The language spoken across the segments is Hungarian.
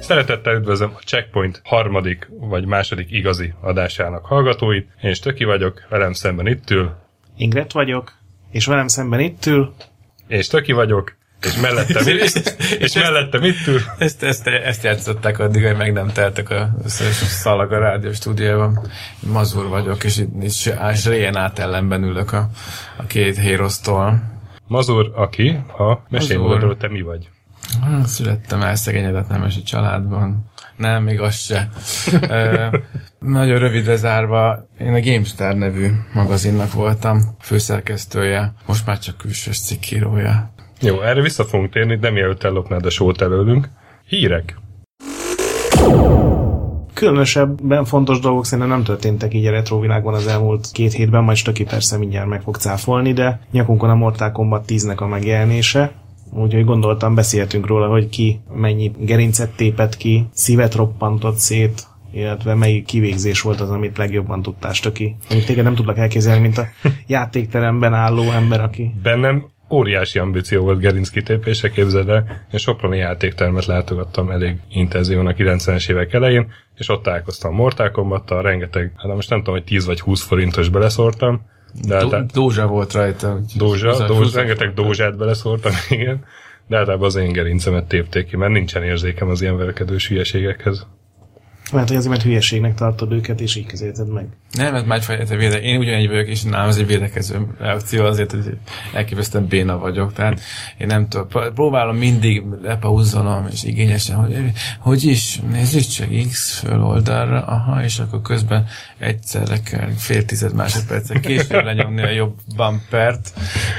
Szeretettel üdvözlöm a Checkpoint harmadik vagy második igazi adásának hallgatóit. Én Stöki vagyok, velem szemben itt ül. Ingret vagyok, és velem szemben itt ül. Én Stöki vagyok, és mellettem, itt, és mellettem itt ül. Ezt, ezt, ezt játszották addig, hogy meg nem teltek a szalag a rádió stúdióban. Mazur vagyok, és itt is Rén át ellenben ülök a, a két hérosztól. Mazur, aki a mesélmódról te mi vagy? Hát, születtem el szegényedett nemesi családban. Nem, még az se. e, nagyon rövidre zárva, én a GameStar nevű magazinnak voltam főszerkesztője, most már csak külsős cikkírója. Jó, erre vissza fogunk térni, de mielőtt ellopnád a sót előlünk. Hírek. Különösebben fontos dolgok szerintem nem történtek így a retro világban az elmúlt két hétben, majd Stöki persze mindjárt meg fog cáfolni, de nyakunkon a Mortal Kombat 10-nek a megjelenése, Úgyhogy gondoltam, beszéltünk róla, hogy ki mennyi gerincet tépett ki, szívet roppantott szét, illetve melyik kivégzés volt az, amit legjobban tudtál stöki. Amit téged nem tudlak elképzelni, mint a játékteremben álló ember, aki... Bennem óriási ambíció volt gerinc kitépése, képzeld el. Én Soproni játéktermet látogattam elég intenzívan a 90-es évek elején, és ott találkoztam Mortal Kombattal, rengeteg, hát most nem tudom, hogy 10 vagy 20 forintos beleszórtam, de Do- hát, Dózsa volt rajta. Dózsa, dózsa rengeteg dózsát beleszórtam, igen. De általában az én gerincemet tépték ki, mert nincsen érzékem az ilyen verkedős hülyeségekhez. Lehet, hogy azért, mert hülyeségnek tartod őket, és így közelíted meg. Nem, mert másfajta véde. Én ugyanígy vagyok, és nálam az egy védekező reakció, azért, hogy elképesztően béna vagyok. Tehát én nem tudom, próbálom mindig lepauzzolom, és igényesen, hogy hogy is, nézzük csak X föl oldalra, aha, és akkor közben egyszerre kell fél tized másodpercen később lenyomni a jobb bumpert,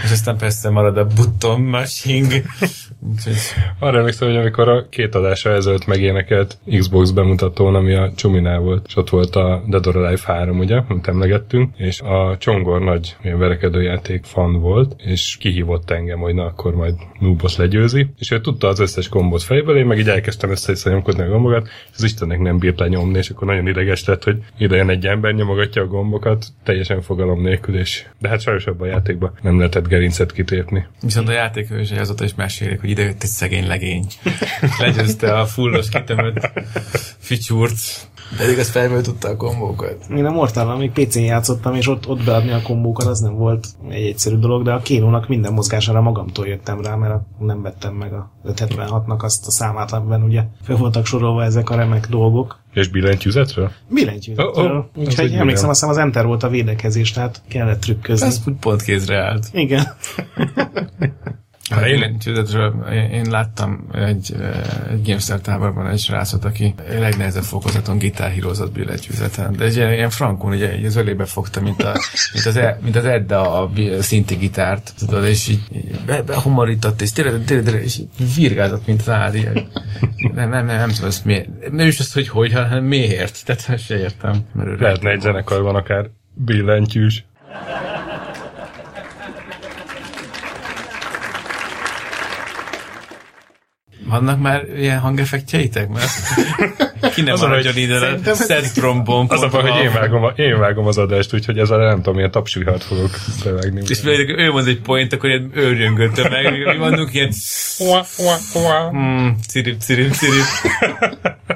és aztán persze marad a button mashing. Arra emlékszem, hogy amikor a két adása ezelőtt megénekelt Xbox bemutatón, ami a Csuminál volt, és ott volt a Dead or Alive 3, ugye, amit emlegettünk, és a Csongor nagy verekedőjáték fan volt, és kihívott engem, hogy na akkor majd Nubos legyőzi, és ő tudta az összes kombot fejből, én meg így elkezdtem össze nyomkodni a gombokat, és az Istennek nem bírt lenyomni, és akkor nagyon ideges lett, hogy ide jön egy ember, nyomogatja a gombokat, teljesen fogalom nélkül, és de hát sajnos abban a játékban nem lehetett gerincet kitépni. Viszont a játék is azóta is mesélik, hogy ide jött egy szegény legény. Legyőzte a fullos kitömött ficsúrt, pedig az fejből tudta a kombókat. Én a mortal még PC-n játszottam, és ott, ott beadni a kombókat, az nem volt egy egyszerű dolog, de a kénónak minden mozgására magamtól jöttem rá, mert nem vettem meg a 576-nak azt a számát, amiben ugye fel voltak sorolva ezek a remek dolgok. És billentyűzetről? Billentyűzetről. Oh, oh, Úgyhogy emlékszem, azt hiszem az Enter volt a védekezés, tehát kellett trükközni. Ez pont kézre állt. Igen. Hát én, én, én láttam egy, egy GameStar táborban egy srácot, aki legnehezebb fokozaton gitárhírozott billentyűzeten. De egy ilyen, ilyen frankon, ugye egy az ölébe fogta, mint, a, mint, az, e, mint az Edda a szinti gitárt, tudod, és így be, behumorított, és tényleg, tényleg, tényleg és virgázott, mint az ádi. Nem, nem, nem, nem tudom, ezt miért. Nem is az, hogy hogy, hanem miért. Tehát se értem. Mert Lehetne egy zenekarban akár billentyűs. Vannak már ilyen hangeffektjeitek? Mert ki nem maradjon ide a szent trombon. Az a baj, hogy én vágom, a, én vágom az adást, úgyhogy ezzel nem tudom, milyen tapsúlyhát fogok bevágni. És például ő mond egy point, akkor ilyen őrjöngötte meg. Mi vannak ilyen... Hmm, cirip, cirip, cirip.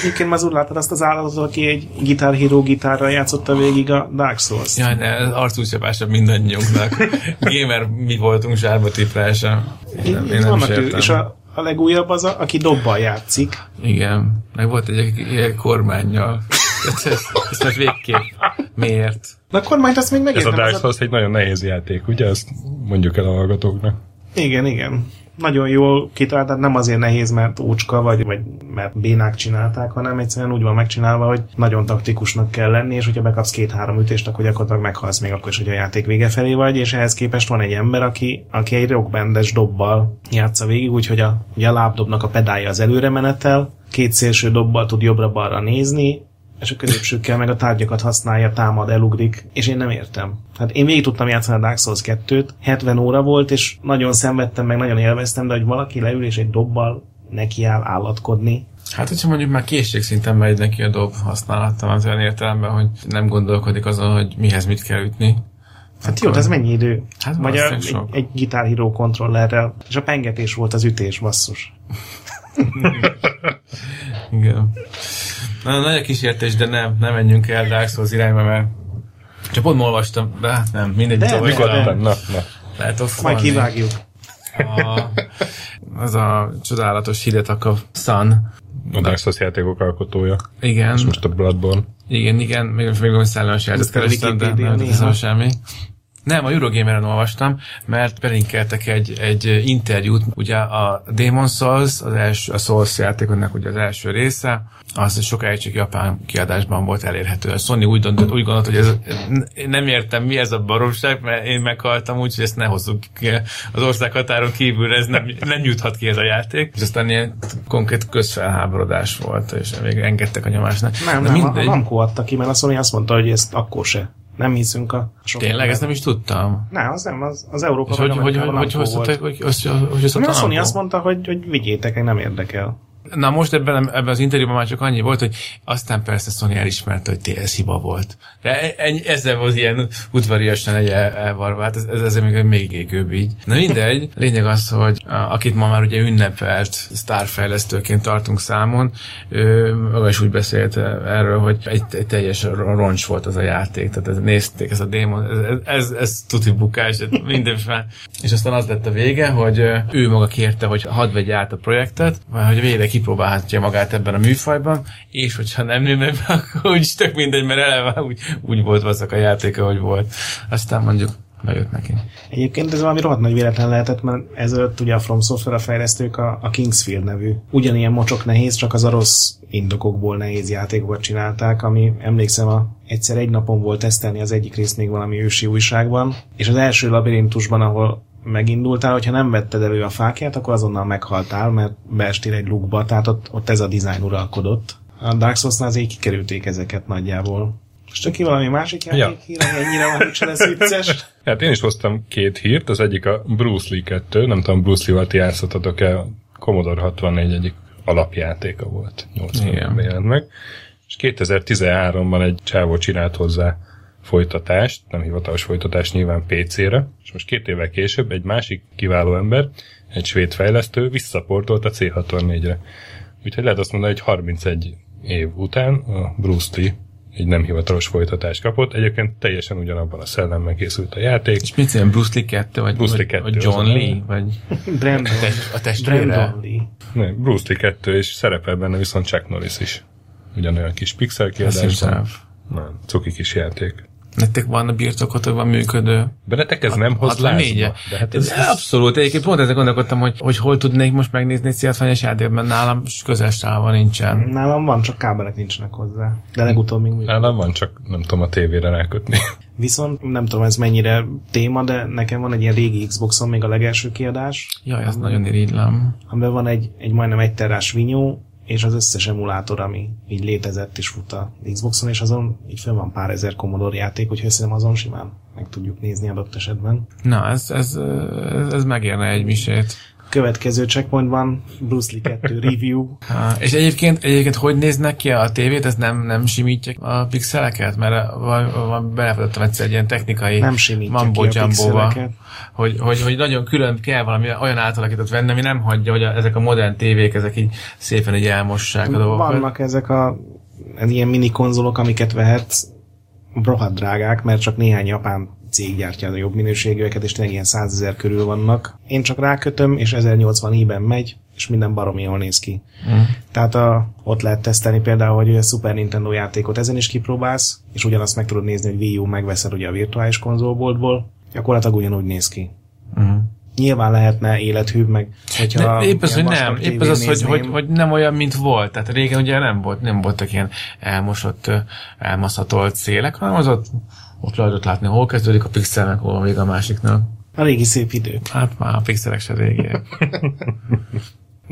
Egyébként már úgy láttad azt az állatot, aki egy Guitar Hero gitárral játszotta végig a Dark Souls. Ja, ne, ez arcúcsapásabb mindannyiunknak. Gamer mi voltunk zsárba tiprása. Én, nem, én nem is. És a, a legújabb az, a, aki dobbal játszik. Igen, meg volt egy ilyen kormányjal. Ez, ez most végképp. Miért? Na a kormányt azt még megértem. Ez a Dark Souls egy nagyon nehéz játék, ugye? Ezt mondjuk el a hallgatóknak. Igen, igen nagyon jól kitalált, tehát nem azért nehéz, mert ócska, vagy, vagy mert bénák csinálták, hanem egyszerűen úgy van megcsinálva, hogy nagyon taktikusnak kell lenni, és hogyha bekapsz két-három ütést, akkor gyakorlatilag meghalsz még akkor is, hogy a játék vége felé vagy, és ehhez képest van egy ember, aki, aki egy rockbendes dobbal játsza végig, úgyhogy a, ugye a lábdobnak a pedálja az előre menetel, két szélső dobbal tud jobbra-balra nézni, és a középsőkkel meg a tárgyakat használja, támad, elugrik, és én nem értem. Hát én végig tudtam játszani a Dark Souls 2-t, 70 óra volt, és nagyon szenvedtem, meg nagyon élveztem, de hogy valaki leül és egy dobbal nekiáll állatkodni. Hát, hogyha mondjuk már készségszinten megy neki a dob használata az olyan értelemben, hogy nem gondolkodik azon, hogy mihez mit kell ütni. Hát jó, ez mennyi idő? Hát Vagy a, egy, sok. egy Guitar Hero kontrollerrel, és a pengetés volt az ütés, basszus. Igen. Na, nagy a kísértés, de nem, nem menjünk el Dark Souls irányba, mert csak pont ma olvastam, de hát nem, mindegy. De, de, Mikor de. nem? Na, na. Lehet ott Majd kivágjuk. a, az a csodálatos Hidetaka Sun. A Dark Souls játékok alkotója. Igen, És most a Bloodborne. igen, igen, még, még valami szellemes játékot kerestem, de nem hiszem semmi. Nem, a Eurogameren olvastam, mert belinkeltek egy, egy interjút, ugye a Demon Souls, az első, a Souls játékoknak ugye az első része, az sokáig csak japán kiadásban volt elérhető. A Sony úgy, döntött, úgy gondolt, hogy ez, nem értem, mi ez a baromság, mert én meghaltam úgy, hogy ezt ne hozzuk ki az ország határon kívülre, ez nem, nem juthat ki ez a játék. És aztán ilyen konkrét közfelháborodás volt, és még engedtek a nyomásnak. Nem, De nem, a Namco adta ki, mert a Sony azt mondta, hogy ezt akkor se. Nem hiszünk a sok Tényleg, ezt nem is tudtam. Nem, az nem, az, az Európa És hogy, meg hogy, hogy, Amerikában hogy, Namco hogy, volt. hogy, hogy, hogy, hogy, hogy, hogy A Sony hogy azt mondta, hogy, hogy vigyétek, nem érdekel. Na most ebben, ebben az interjúban már csak annyi volt, hogy aztán persze Sony elismerte, hogy TS hiba volt. De ennyi, ezzel volt ilyen udvariasan egy el, elvarva, hát ez, ez, ez még, még égőbb így. Na mindegy, lényeg az, hogy akit ma már ugye ünnepelt sztárfejlesztőként tartunk számon, ő maga is úgy beszélt erről, hogy egy, egy teljes roncs volt az a játék, tehát ez, nézték ezt a démon, ez, ez, ez, ez tuti bukás, ez mindenféle. És aztán az lett a vége, hogy ő maga kérte, hogy hadd vegye át a projektet, vagy hogy végre kipróbálhatja magát ebben a műfajban, és hogyha nem nő meg, akkor úgyis tök mindegy, mert eleve úgy, úgy volt vaszak a játék, ahogy volt. Aztán mondjuk bejött neki. Egyébként ez valami rohadt nagy véletlen lehetett, mert ezelőtt ugye a From Software a fejlesztők a, a Kingsfield nevű. Ugyanilyen mocsok nehéz, csak az a rossz indokokból nehéz játékokat csinálták, ami emlékszem, a, egyszer egy napon volt tesztelni az egyik részt még valami ősi újságban, és az első labirintusban, ahol megindultál, hogyha nem vetted elő a fákját, akkor azonnal meghaltál, mert beestél egy lukba, tehát ott, ott ez a dizájn uralkodott. A Dark Souls-nál azért kikerülték ezeket nagyjából. Most csak ki valami másik játék Ja. hír, ami ennyire van, hogy se lesz vicces. Hát én is hoztam két hírt, az egyik a Bruce Lee 2, nem tudom, Bruce Lee-val ti játszottatok-e, a Commodore 64 egyik alapjátéka volt, 80 Igen. jelent meg, és 2013-ban egy csávó csinált hozzá folytatást, nem hivatalos folytatást nyilván PC-re, és most két évvel később egy másik kiváló ember, egy svéd fejlesztő visszaportolt a C64-re. Úgyhogy lehet azt mondani, hogy 31 év után a Bruce Lee egy nem hivatalos folytatást kapott. Egyébként teljesen ugyanabban a szellemben készült a játék. És mit mondjam, Bruce Lee 2, vagy, Bruce Lee vagy, 2 vagy John Lee, vagy Brandon. a, test, a testvére? Brandon Lee. Nem, Bruce Lee 2, és szerepel benne viszont Chuck Norris is. Ugyanolyan kis pixel kiadásban. Nem, cuki kis játék. Nektek van a birtokotokban működő Bennetek ez nem hoz 64 lázba? De hát ez, ez, Abszolút, egyébként pont ezzel gondolkodtam, hogy, hogy hol tudnék most megnézni egy C64-es játékot, mert nálam közel sávban nincsen. Nálam van, csak kábelek nincsenek hozzá. De legutóbb még működik. nálam van, csak nem tudom a tévére rákötni. Viszont nem tudom ez mennyire téma, de nekem van egy ilyen régi Xboxon még a legelső kiadás, Jaj, ez nagyon irigylem. amiben van egy, egy majdnem egy terás vinyó, és az összes emulátor, ami így létezett és fut a Xboxon, és azon így fel van pár ezer Commodore játék, úgyhogy szerintem azon simán meg tudjuk nézni adott esetben. Na, ez, ez, ez, ez megérne egy misét. Következő checkpointban Bruce Lee 2 review. Ha, és egyébként, egyébként hogy néznek ki a tévét, ez nem, nem simítják a pixeleket? Mert van, van, belefedettem egyszer egy ilyen technikai Nem simítja mambo ki a jumbo-ba, pixeleket. hogy, hogy, hogy, nagyon külön kell valami olyan átalakított venni, ami nem hagyja, hogy a, ezek a modern tévék, ezek így szépen így elmossák a dolgokat. Vannak ezek a ilyen mini konzolok, amiket vehetsz, rohadt drágák, mert csak néhány japán cég gyártja a jobb minőségűeket, és tényleg ilyen 100 ezer körül vannak. Én csak rákötöm, és 1080 i-ben megy, és minden baromi jól néz ki. Mm. Tehát a, ott lehet tesztelni például, hogy a Super Nintendo játékot ezen is kipróbálsz, és ugyanazt meg tudod nézni, hogy Wii U megveszed ugye a virtuális konzolboltból, gyakorlatilag ugyanúgy néz ki. Mm. Nyilván lehetne élethűbb, meg hogyha De épp az, hogy nem, épp az, az hogy, hogy, hogy, nem olyan, mint volt. Tehát régen ugye nem volt, nem voltak ilyen elmosott, elmaszatolt szélek, hanem az ott, ott lehetett látni, hol kezdődik a pixel, meg hol vége a másiknak. A régi szép idő. Hát már a pixelek se régiek.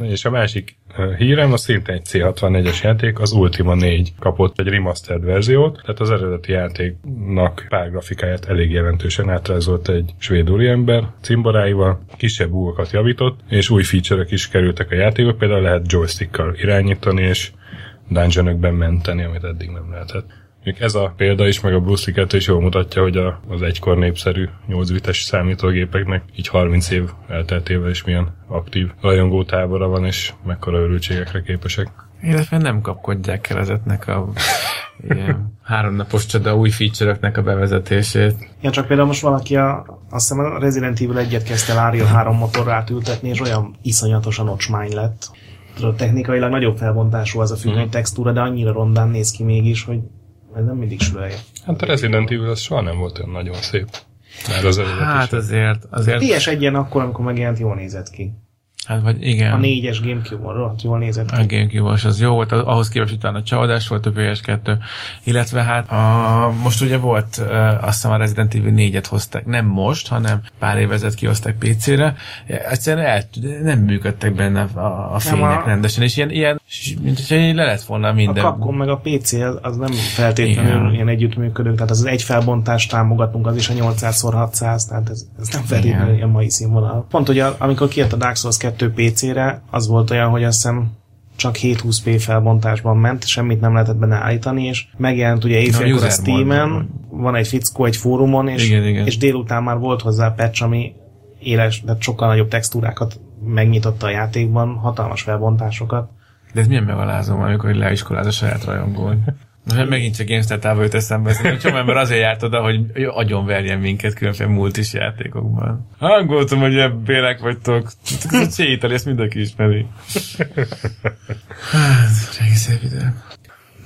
És a másik hírem, az szintén egy C64-es játék, az Ultima 4 kapott egy remastered verziót, tehát az eredeti játéknak pár grafikáját elég jelentősen átrajzolt egy svéd úriember cimboráival, kisebb búgokat javított, és új feature is kerültek a játékok, például lehet joystickkal irányítani, és dungeonökben menteni, amit eddig nem lehetett. Még ez a példa is, meg a Bruce 2 is jól mutatja, hogy a, az egykor népszerű 8 bites számítógépeknek így 30 év elteltével is milyen aktív rajongó tábora van, és mekkora örültségekre képesek. Illetve nem kapkodják el ezeknek a ilyen háromnapos csoda új feature a bevezetését. Ja, csak például most valaki a, azt hiszem a Resident Evil 1-et kezdte Larian 3 motorra átültetni, és olyan iszonyatosan ocsmány lett. Tudod, technikailag nagyobb felbontású az a függöny mm. textúra, de annyira rondán néz ki mégis, hogy ez nem mindig sülelje. Hát a Resident Evil az soha nem volt olyan nagyon szép. Már az hát azért, azért... PS1-en akkor, amikor megjelent, jól nézett ki. Hát vagy igen. A négyes Gamecube-on rohadt jól nézett ki. A gamecube az jó volt, ahhoz képest utána csalódás volt a PS2, illetve hát a, most ugye volt, azt hiszem a Resident Evil 4-et hozták, nem most, hanem pár évezet kihozták PC-re, egyszerűen el, nem működtek benne a, a fények a... rendesen, és ilyen, ilyen mint hogyha le lett volna minden. A Capcom meg a PC az nem feltétlenül Igen. ilyen együttműködő, tehát az, egy felbontást támogatunk, az is a 800x600, tehát ez, ez nem feltétlenül ilyen mai színvonal. Pont, hogy amikor kijött a Dark Souls 2 PC-re, az volt olyan, hogy azt hiszem csak 720p felbontásban ment, semmit nem lehetett benne állítani, és megjelent ugye éjfélkor a Steam-en, van egy fickó egy fórumon, és, igen, igen. és délután már volt hozzá patch, ami éles, de sokkal nagyobb textúrákat megnyitotta a játékban, hatalmas felbontásokat. De ez milyen megalázom, amikor leiskoláz a saját rajongót. Most megint csak GameStar-tával jut eszembe, hogy csomó ember azért járt oda, hogy agyon verjen minket különféle multis játékokban. Hangoltam, hogy ebbélek vagytok. Sétali, ezt mindenki ismeri. Hát, régi szép idő.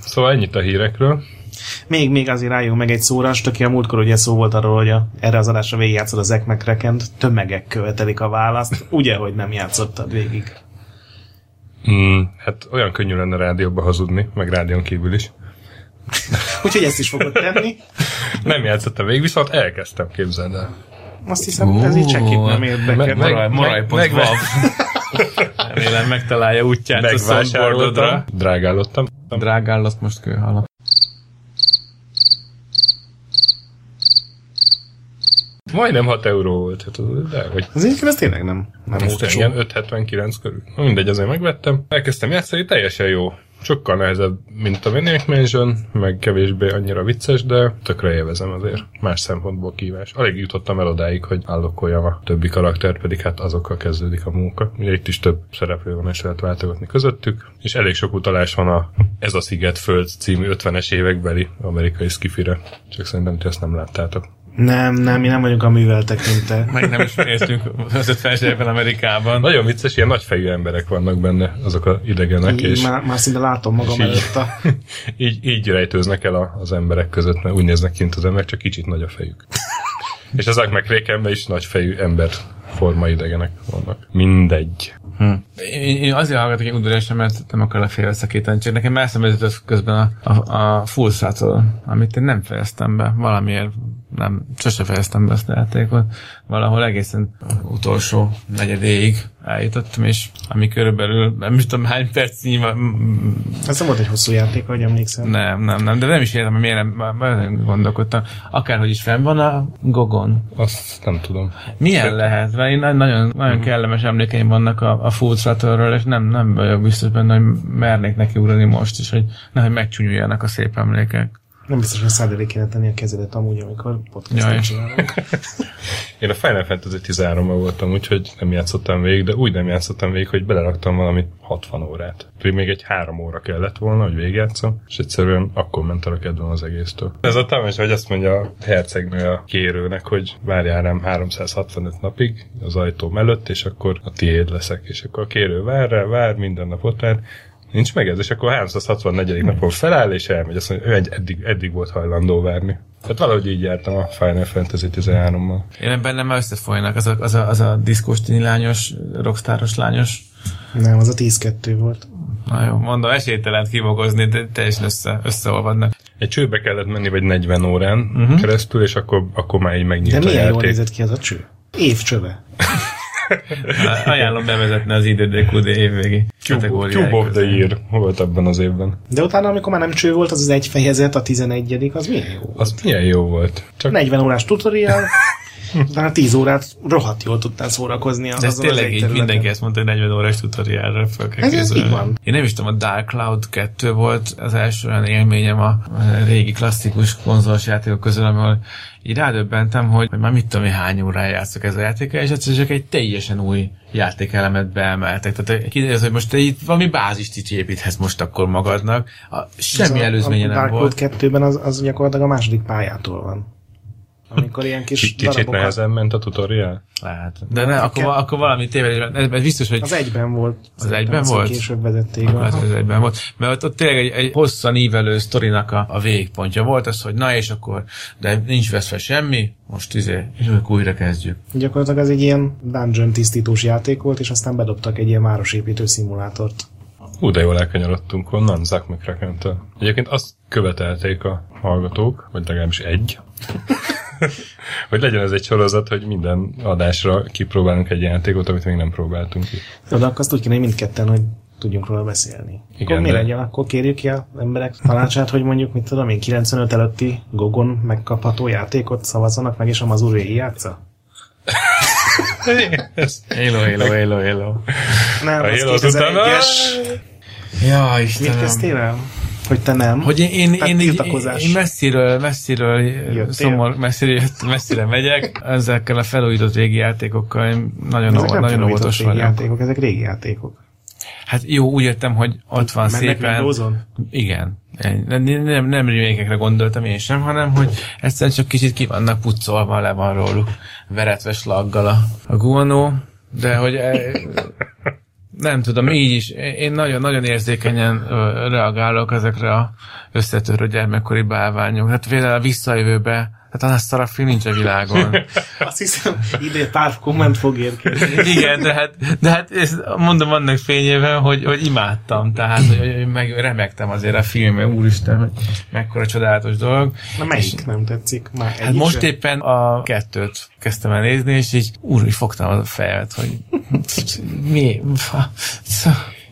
Szóval ennyit a hírekről. Még, még azért álljunk meg egy szóra, aki a múltkor ugye szó volt arról, hogy a, erre az adásra végigjátszod az McCracken-t, tömegek követelik a választ, ugye, hogy nem játszottad végig? Mm, hát olyan könnyű lenne rádióba hazudni, meg rádión kívül is. Úgyhogy ezt is fogod tenni. nem játszottam végig, viszont elkezdtem, képzeld el. Azt hiszem, uh, ez így senkit nem érdekel. Meg, meg, Remélem megtalálja útját a soundboardodra. Drágálottam. Drágállott most kőhalap. Majdnem 6 euró volt. Hát, de, hogy... Az én ez tényleg nem. Nem volt ilyen 5,79 körül. Mindegy, azért megvettem. Elkezdtem játszani, teljesen jó sokkal nehezebb, mint a Maniac Mansion, meg kevésbé annyira vicces, de tökre élvezem azért. Más szempontból kívás. Alig jutottam el odáig, hogy állokoljam a többi karaktert, pedig hát azokkal kezdődik a munka. Ugye itt is több szereplő van, és lehet váltogatni közöttük, és elég sok utalás van a Ez a Sziget Föld című 50-es évekbeli amerikai skifire. Csak szerintem ti ezt nem láttátok. Nem, nem, mi nem vagyunk a műveltek, mint te. Meg nem is néztünk az 50 Amerikában. Nagyon vicces, ilyen nagyfejű emberek vannak benne, azok a idegenek. Így, és már, már szinte látom magam előtt a... így, így rejtőznek el a, az emberek között, mert úgy néznek kint az emberek, csak kicsit nagy a fejük. és ezek meg rékenben is nagyfejű ember forma idegenek vannak. Mindegy. Hm. Én, én azért hallgatok egy udvarásan, mert nem akarok félreszakítani, csak nekem eszembe közben a, a, a Full Throttle, amit én nem fejeztem be, valamiért nem, sose fejeztem be ezt a játékot. Valahol egészen utolsó negyedéig eljutottam, és ami körülbelül, nem is tudom hány perc nyilván... Ez nem volt egy hosszú játék, hogy emlékszem. Nem, nem, nem, de nem is értem, hogy miért nem, nem gondolkodtam. Akárhogy is fenn van a Gogon. Azt nem tudom. Milyen Sőt. lehet? Mert én nagyon, nagyon mm. kellemes emlékeim vannak a, a Full throttle és nem, nem vagyok biztos benne, hogy mernék neki ugrani most is, hogy nehogy megcsúnyuljanak a szép emlékek. Nem biztos, hogy szád kéne tenni a kezedet amúgy, amikor podcastot csinálunk. Én a Final Fantasy 13 voltam, úgyhogy nem játszottam végig, de úgy nem játszottam végig, hogy beleraktam valami 60 órát. Pedig még egy három óra kellett volna, hogy végigjátszom, és egyszerűen akkor ment a kedvem az egésztől. Ez a támás, hogy azt mondja a hercegnő a kérőnek, hogy várjál rám 365 napig az ajtó mellett, és akkor a tiéd leszek. És akkor a kérő vár rá, vár, minden nap ott vár, Nincs meg ez, és akkor 364. napon feláll, és elmegy. Azt mondja, ő egy, eddig, eddig volt hajlandó várni. Tehát valahogy így jártam a Final Fantasy 13-mal. Én bennem már összefolynak, az a, az a, az a diszkos lányos, rockstáros lányos. Nem, az a 10-2 volt. Na jó, mondom, esélytelen kibogozni, de teljesen össze, összeolvadnak. Egy csőbe kellett menni, vagy 40 órán uh-huh. keresztül, és akkor, akkor már így megnyílt De milyen jól nézett ki az a cső? Év csöve. Ajánlom bevezetni az IDDQD évvégi Cube, Cube of the Year volt abban az évben. De utána, amikor már nem cső volt, az az egy fejezet, a 11 az milyen jó volt? Az milyen jó volt. Csak... 40 órás tutorial, utána 10 órát rohadt jól tudtál szórakozni. De ez tényleg így mindenki ezt mondta, hogy 40 órás tutorialra fel kell ez, ez így van. Én nem is tudom, a Dark Cloud 2 volt az első olyan élményem a régi klasszikus konzolos játékok közül, ahol így rádöbbentem, hogy, hogy már mit tudom én hány órán játszok ez a játéka, és egyszerűen csak egy teljesen új játékelemet beemeltek. Tehát kiderül, hogy most te itt valami bázist itt építhetsz most akkor magadnak. A, semmi Ez előzménye a, nem Dark volt. Cloud 2-ben az, az gyakorlatilag a második pályától van. Amikor ilyen kis Kicsit darabokat... nehezen ment a tutorial? Lehet. De ne, akkor, akkor valami tévedés. Ez, ez biztos, hogy Az egyben volt. Az egyben volt? Később vezették. Akkor az, az egyben volt. Mert ott, ott tényleg egy, egy hosszan ívelő sztorinak a, a végpontja volt az, hogy na és akkor, de nincs veszve semmi, most izé, és akkor újra kezdjük. Gyakorlatilag ez egy ilyen dungeon tisztítós játék volt, és aztán bedobtak egy ilyen városépítő szimulátort. Hú, de jól elkanyarodtunk onnan, Zack mccracken Egyébként azt követelték a hallgatók, vagy legalábbis egy, hogy legyen ez egy sorozat, hogy minden adásra kipróbálunk egy játékot, amit még nem próbáltunk ki. De akkor azt úgy kéne, hogy mindketten, hogy tudjunk róla beszélni. Igen, akkor mi de- legyen? Akkor kérjük ki az emberek tanácsát, hogy mondjuk, mit tudom én, 95 előtti Gogon megkapható játékot szavazzanak meg, és a Mazur végig játsza? Halo, Halo, Halo, Halo. Nem, A az Halo azután- 2001-es. Ja, Mit Istenem. kezdtél el? Hogy te nem? Hogy én, én, Tehát én, tiltakozás. én messziről, messziről, Jöttél? szomor, messziről, jött- messzire megyek, ezekkel a felújított régi játékokkal én nagyon, ezek nem nagyon óvatos vagyok. játékok, ezek régi játékok. Hát jó, úgy értem, hogy ott van Mennek szépen... Windows-on? Igen. Nem, nem, nem remake gondoltam én sem, hanem hogy egyszerűen csak kicsit ki vannak pucolva, le van róluk veretve slaggal a, a guanó, de hogy e, nem tudom, így is. Én nagyon-nagyon érzékenyen reagálok ezekre a összetörő gyermekkori bálványok. Hát például a visszajövőbe, hát az szar a film nincs a világon. Azt hiszem, ide pár komment fog érkezni. Igen, de hát, de hát ezt mondom annak fényében, hogy, hogy imádtam, tehát hogy, hogy meg remektem azért a filmben, úristen, hogy mekkora csodálatos dolog. Na melyik nem tetszik? Már Hát most se? éppen a kettőt kezdtem el nézni, és így úr, hogy fogtam a fejet, hogy mi?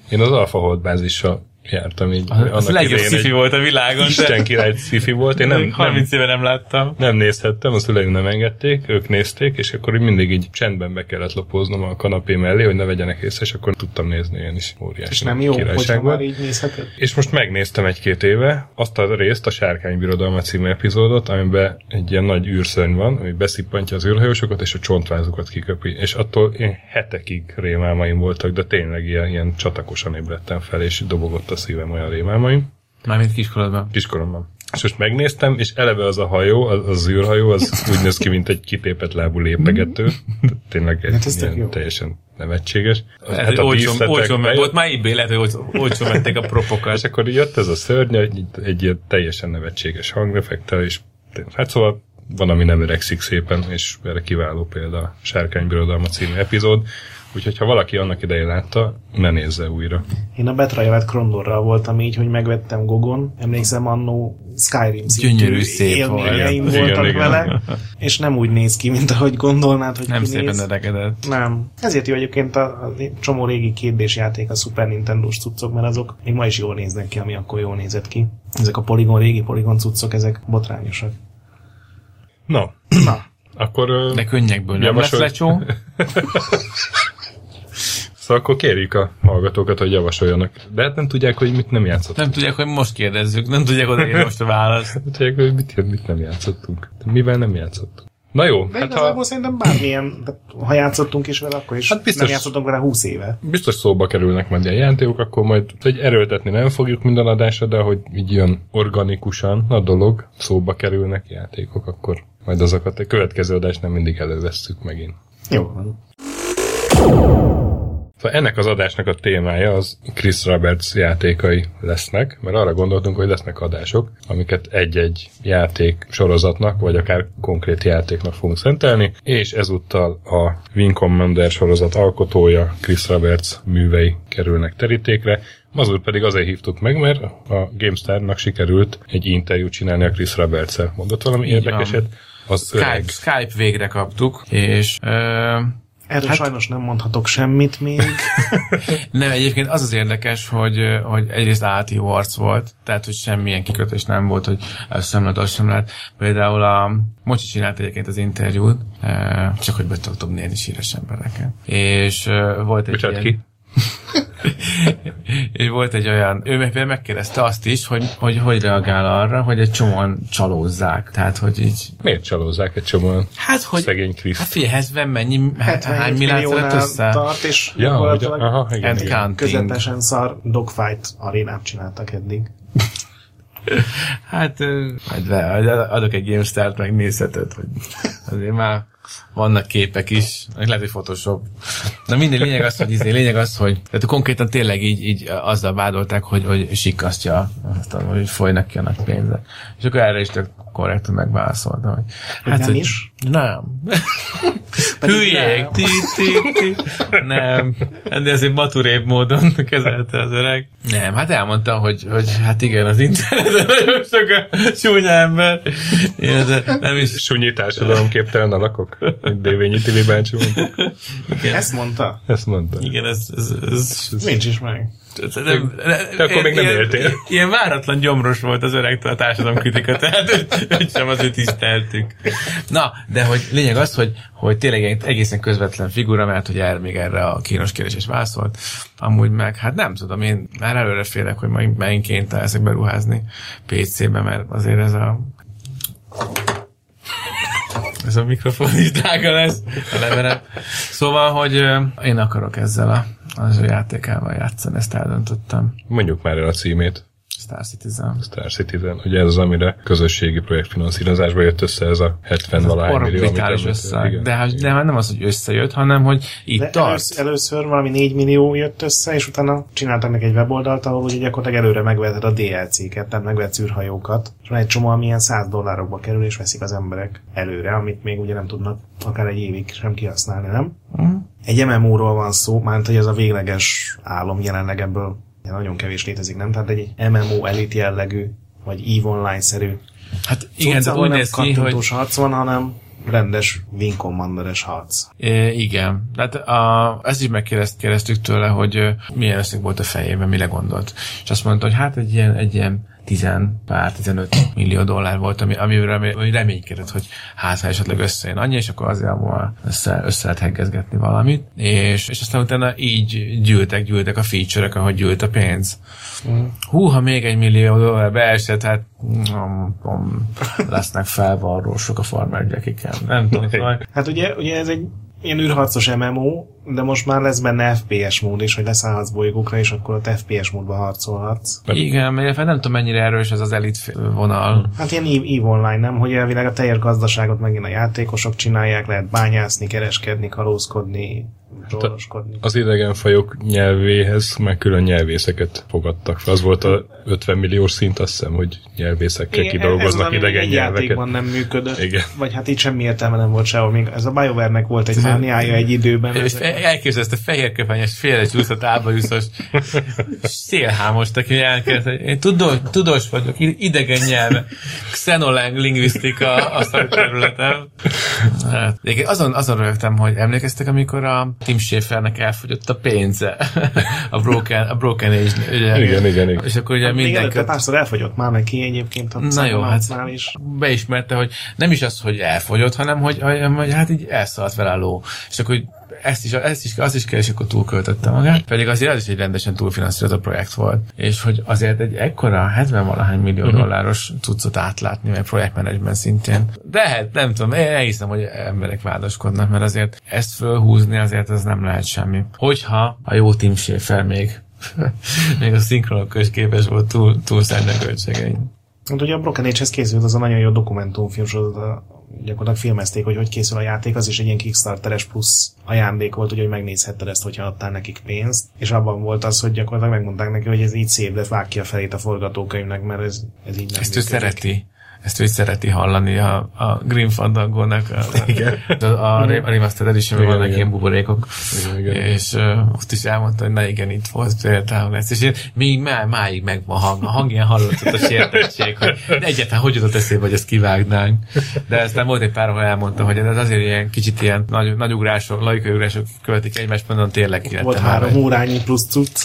Én az Alpha Hold bázissal jártam így. Az a legjobb sci volt a világon, Isten de király sci volt. Én nem, nem, 30 éve nem láttam. nem nézhettem, a szüleim nem engedték, ők nézték, és akkor így mindig így csendben be kellett lopóznom a kanapé mellé, hogy ne vegyenek észre, és akkor tudtam nézni én is óriási És nem jó, hogyha már így nézheted? És most megnéztem egy-két éve azt a részt, a Sárkány Birodalma című epizódot, amiben egy ilyen nagy űrszörny van, ami beszippantja az űrhajósokat, és a csontvázukat kiköpi. És attól én hetekig rémálmaim voltak, de tényleg ilyen, ilyen csatakosan ébredtem fel, és dobogott a szívem olyan rémálmaim Mármint kiskorodban. kiskoromban. És most megnéztem, és eleve az a hajó, az, az űrhajó, az úgy néz ki, mint egy kitépet lábú lépegető. Tényleg egy Hát jó. ilyen teljesen nevetséges. Az, Hát olcsón, díszletek olcsón, bejött- volt már eBay, lehet, hogy olcsón vették a propokat. és akkor jött ez a szörny, egy, egy ilyen teljesen nevetséges hangeffektel, és hát szóval van, ami nem öregszik szépen, és erre kiváló példa a Sárkány Birodalma című epizód. Úgyhogy ha valaki annak idején látta, ne nézze újra. Én a Betrajevet Krondorral voltam így, hogy megvettem Gogon. Emlékszem, annó Skyrim szintű Gyönyörű, szép élményeim volt. voltak Igen, igen. vele, és nem úgy néz ki, mint ahogy gondolnád, hogy Nem szépen öregedett. Nem. Ezért jó egyébként a, a csomó régi kérdés játék a Super Nintendo-s cuccok, mert azok még ma is jól néznek ki, ami akkor jól nézett ki. Ezek a poligon, régi poligon cuccok, ezek botrányosak. Na, Na, akkor... De könnyekből nem lesz Javasol- lecsó. Szóval akkor kérjük a hallgatókat, hogy javasoljanak. De hát nem tudják, hogy mit nem játszottunk. Nem tudják, hogy most kérdezzük, nem tudják odaírni most a választ. Nem tudják, hogy mit, mit nem játszottunk. Mivel nem játszottunk. Na jó, de hát igazából ha szerintem bármilyen, ha játszottunk is vele, akkor is Hát biztos- nem játszottunk vele 20 éve. biztos szóba kerülnek majd ilyen játékok, akkor majd hogy erőltetni nem fogjuk minden adásra, de hogy így jön organikusan a dolog, szóba kerülnek játékok, akkor majd azokat a következő adást nem mindig elővesszük megint. Jó van. Szóval ennek az adásnak a témája az Chris Roberts játékai lesznek, mert arra gondoltunk, hogy lesznek adások, amiket egy-egy játék sorozatnak, vagy akár konkrét játéknak fogunk szentelni, és ezúttal a Wing Commander sorozat alkotója Chris Roberts művei kerülnek terítékre, Mazur pedig azért hívtuk meg, mert a GameStar-nak sikerült egy interjút csinálni a Chris Roberts-el. Mondott valami Így érdekeset? Az Skype, öreg. Skype végre kaptuk, és ö, Erről hát, sajnos nem mondhatok semmit még. nem, egyébként az az érdekes, hogy, hogy egyrészt állati jó arc volt, tehát, hogy semmilyen kikötés nem volt, hogy ez sem lehet, az sem lehet. Például a Mocsi csinált egyébként az interjút, csak hogy be tudtam nézni síres embereket. És volt egy Bocsát, ilyen... ki? És volt egy olyan, ő meg megkérdezte azt is, hogy, hogy hogy reagál arra, hogy egy csomóan csalózzák. Tehát, hogy így... Miért csalózzák egy csomóan? Hát, hogy... Szegény Krisz. Hát figyelj, ez mennyi, hát, hány milliárd össze? Tart, és ja, hogy, aha, igen, igen. közepesen szar dogfight arénát csináltak eddig. hát, majd adok egy GameStar-t, megnézheted, hogy azért már vannak képek is, lehet, hogy Photoshop. Na minden lényeg az, hogy izé, lényeg az, hogy tehát konkrétan tényleg így, így azzal vádolták, hogy, hogy sikasztja, aztán, hogy folynak ki a nagy pénzek. És akkor erre is tök korrektan megválaszoltam, hogy hát, nem hogy, is? Nem. Hülyék, ti, ti, ti. Nem. De azért maturébb módon kezelte az öreg. Nem, hát elmondta, hogy, hogy hát igen, az interneten nagyon sok a csúnya ember. De nem is... Sunyi társadalomképtelen alakok, mint Dévényi Tili bácsi mondta. Igen. Ezt mondta? Ezt mondta. Igen, ez... ez, ez, ez Nincs is meg. Nem, Te akkor még nem ilyen, éltél. Ilyen váratlan gyomros volt az öreg a társadalomkritika, tehát hogy sem azért tiszteltük. Na, de hogy lényeg az, hogy, hogy tényleg egy egészen közvetlen figura, mert hogy erre még erre a kínos kérdés is válaszolt. Amúgy meg, hát nem tudom, én már előre félek, hogy majd megint kénytelen leszek beruházni PC-be, mert azért ez a ez a mikrofon is drága lesz, a. Szóval, hogy én akarok ezzel a, az a játékával játszani, ezt eldöntöttem. Mondjuk már el a címét. Star Citizen. Star Citizen. Ugye ez az, amire közösségi projektfinanszírozásba jött össze ez a 70 valahány millió. Amit össze. Igen, de, hát, de hát nem az, hogy összejött, hanem hogy itt de tart. Először, először valami 4 millió jött össze, és utána csináltak meg egy weboldalt, ahol ugye gyakorlatilag előre megveheted a DLC-ket, tehát megvehetsz űrhajókat, és van egy csomó, ami ilyen 100 dollárokba kerül, és veszik az emberek előre, amit még ugye nem tudnak akár egy évig sem kihasználni, nem? Uh-huh. Egy MMO-ról van szó, mert hogy ez a végleges álom jelenleg ebből nagyon kevés létezik, nem? Tehát egy MMO elit jellegű, vagy EVE Online-szerű Hát igen, de úgy néz ki, hogy... harc van, hanem rendes Wing Commanderes harc. É, igen. Hát a, ezt is megkérdeztük tőle, hogy milyen összeg volt a fejében, mire gondolt. És azt mondta, hogy hát egy ilyen, egy ilyen 10 pár 15 millió dollár volt, ami, amiről ami reménykedett, hogy hát ha esetleg összejön annyi, és akkor azért össze, össze lehet heggezgetni valamit. És, és aztán utána így gyűltek, gyűltek a feature-ek, ahogy gyűlt a pénz. Mm. Hú, ha még egy millió dollár beesett, hát um, um, lesznek felvarrósok a farmer Nem tudom, szóval. Hát ugye, ugye ez egy ilyen űrharcos MMO, de most már lesz benne FPS mód is, hogy leszállhatsz bolygókra, és akkor ott FPS módban harcolhatsz. Igen, mert nem tudom mennyire erős ez az elit vonal. Hát ilyen EVE Online, nem? Hogy elvileg a teljes gazdaságot megint a játékosok csinálják, lehet bányászni, kereskedni, kalózkodni, Hát az idegenfajok nyelvéhez meg külön nyelvészeket fogadtak fel. Az volt a 50 milliós szint, azt hiszem, hogy nyelvészekkel Igen, kidolgoznak ez idegen egy nyelveket. játékban nem működött. Igen. Vagy hát itt semmi értelme nem volt sehol. Még ez a BioWare-nek volt egy mániája egy időben. Elképzelsz ezt a fehérkefenyes, félrecsúszott ábajuszos szélhámos, aki elkezdte. Én tudós, tudós vagyok, idegen nyelve. Xenolingvisztika a szakterületem. Hát, azon, azon rögtem, hogy emlékeztek, amikor a Tim Schafernek elfogyott a pénze a Broken, a Broken Age. Ugye, igen, igen, igen. És akkor ugye hát mindenki... Még párszor elfogyott már neki egyébként a Na jó, hát is. beismerte, hogy nem is az, hogy elfogyott, hanem hogy, hogy hát így elszaladt vele a ló. És akkor hogy ezt is, ezt is, az is kell, és akkor túlköltötte magát. Pedig azért az is egy rendesen túlfinanszírozott projekt volt. És hogy azért egy ekkora 70 valahány millió uh-huh. dolláros cuccot átlátni, meg projektmenedzsment szintén. De hát nem tudom, én elhiszem, hogy emberek vádaskodnak, mert azért ezt fölhúzni azért ez nem lehet semmi. Hogyha a jó Tim Schafer még még a szinkronok is képes volt túl, túl költségein. Hát ugye a Broken Age-hez készült az a nagyon jó dokumentumfilm sorozat, gyakorlatilag filmezték, hogy hogy készül a játék, az is egy ilyen Kickstarteres plusz ajándék volt, ugye, hogy megnézhetted ezt, hogyha adtál nekik pénzt, és abban volt az, hogy gyakorlatilag megmondták neki, hogy ez így szép, de vág ki a felét a forgatókönyvnek, mert ez, ez így nem Ezt ő szereti. Ezt ő szereti hallani a, a Green Fandango-nak a, a, a, a Remastered edition vannak igen. ilyen buborékok, igen, igen. és uh, ott is elmondta, hogy na igen, itt volt például ez, és én, még má, máig megvan a hang, a hang ilyen hallatott a sértettség, hogy egyáltalán hogy jutott eszébe, hogy ezt kivágnánk. De aztán volt egy pár, ahol elmondta, hogy ez azért ilyen kicsit ilyen nagy, nagy ugrások, laikai ugrások követik egymást, mondom, tényleg Volt három órányi plusz cucc.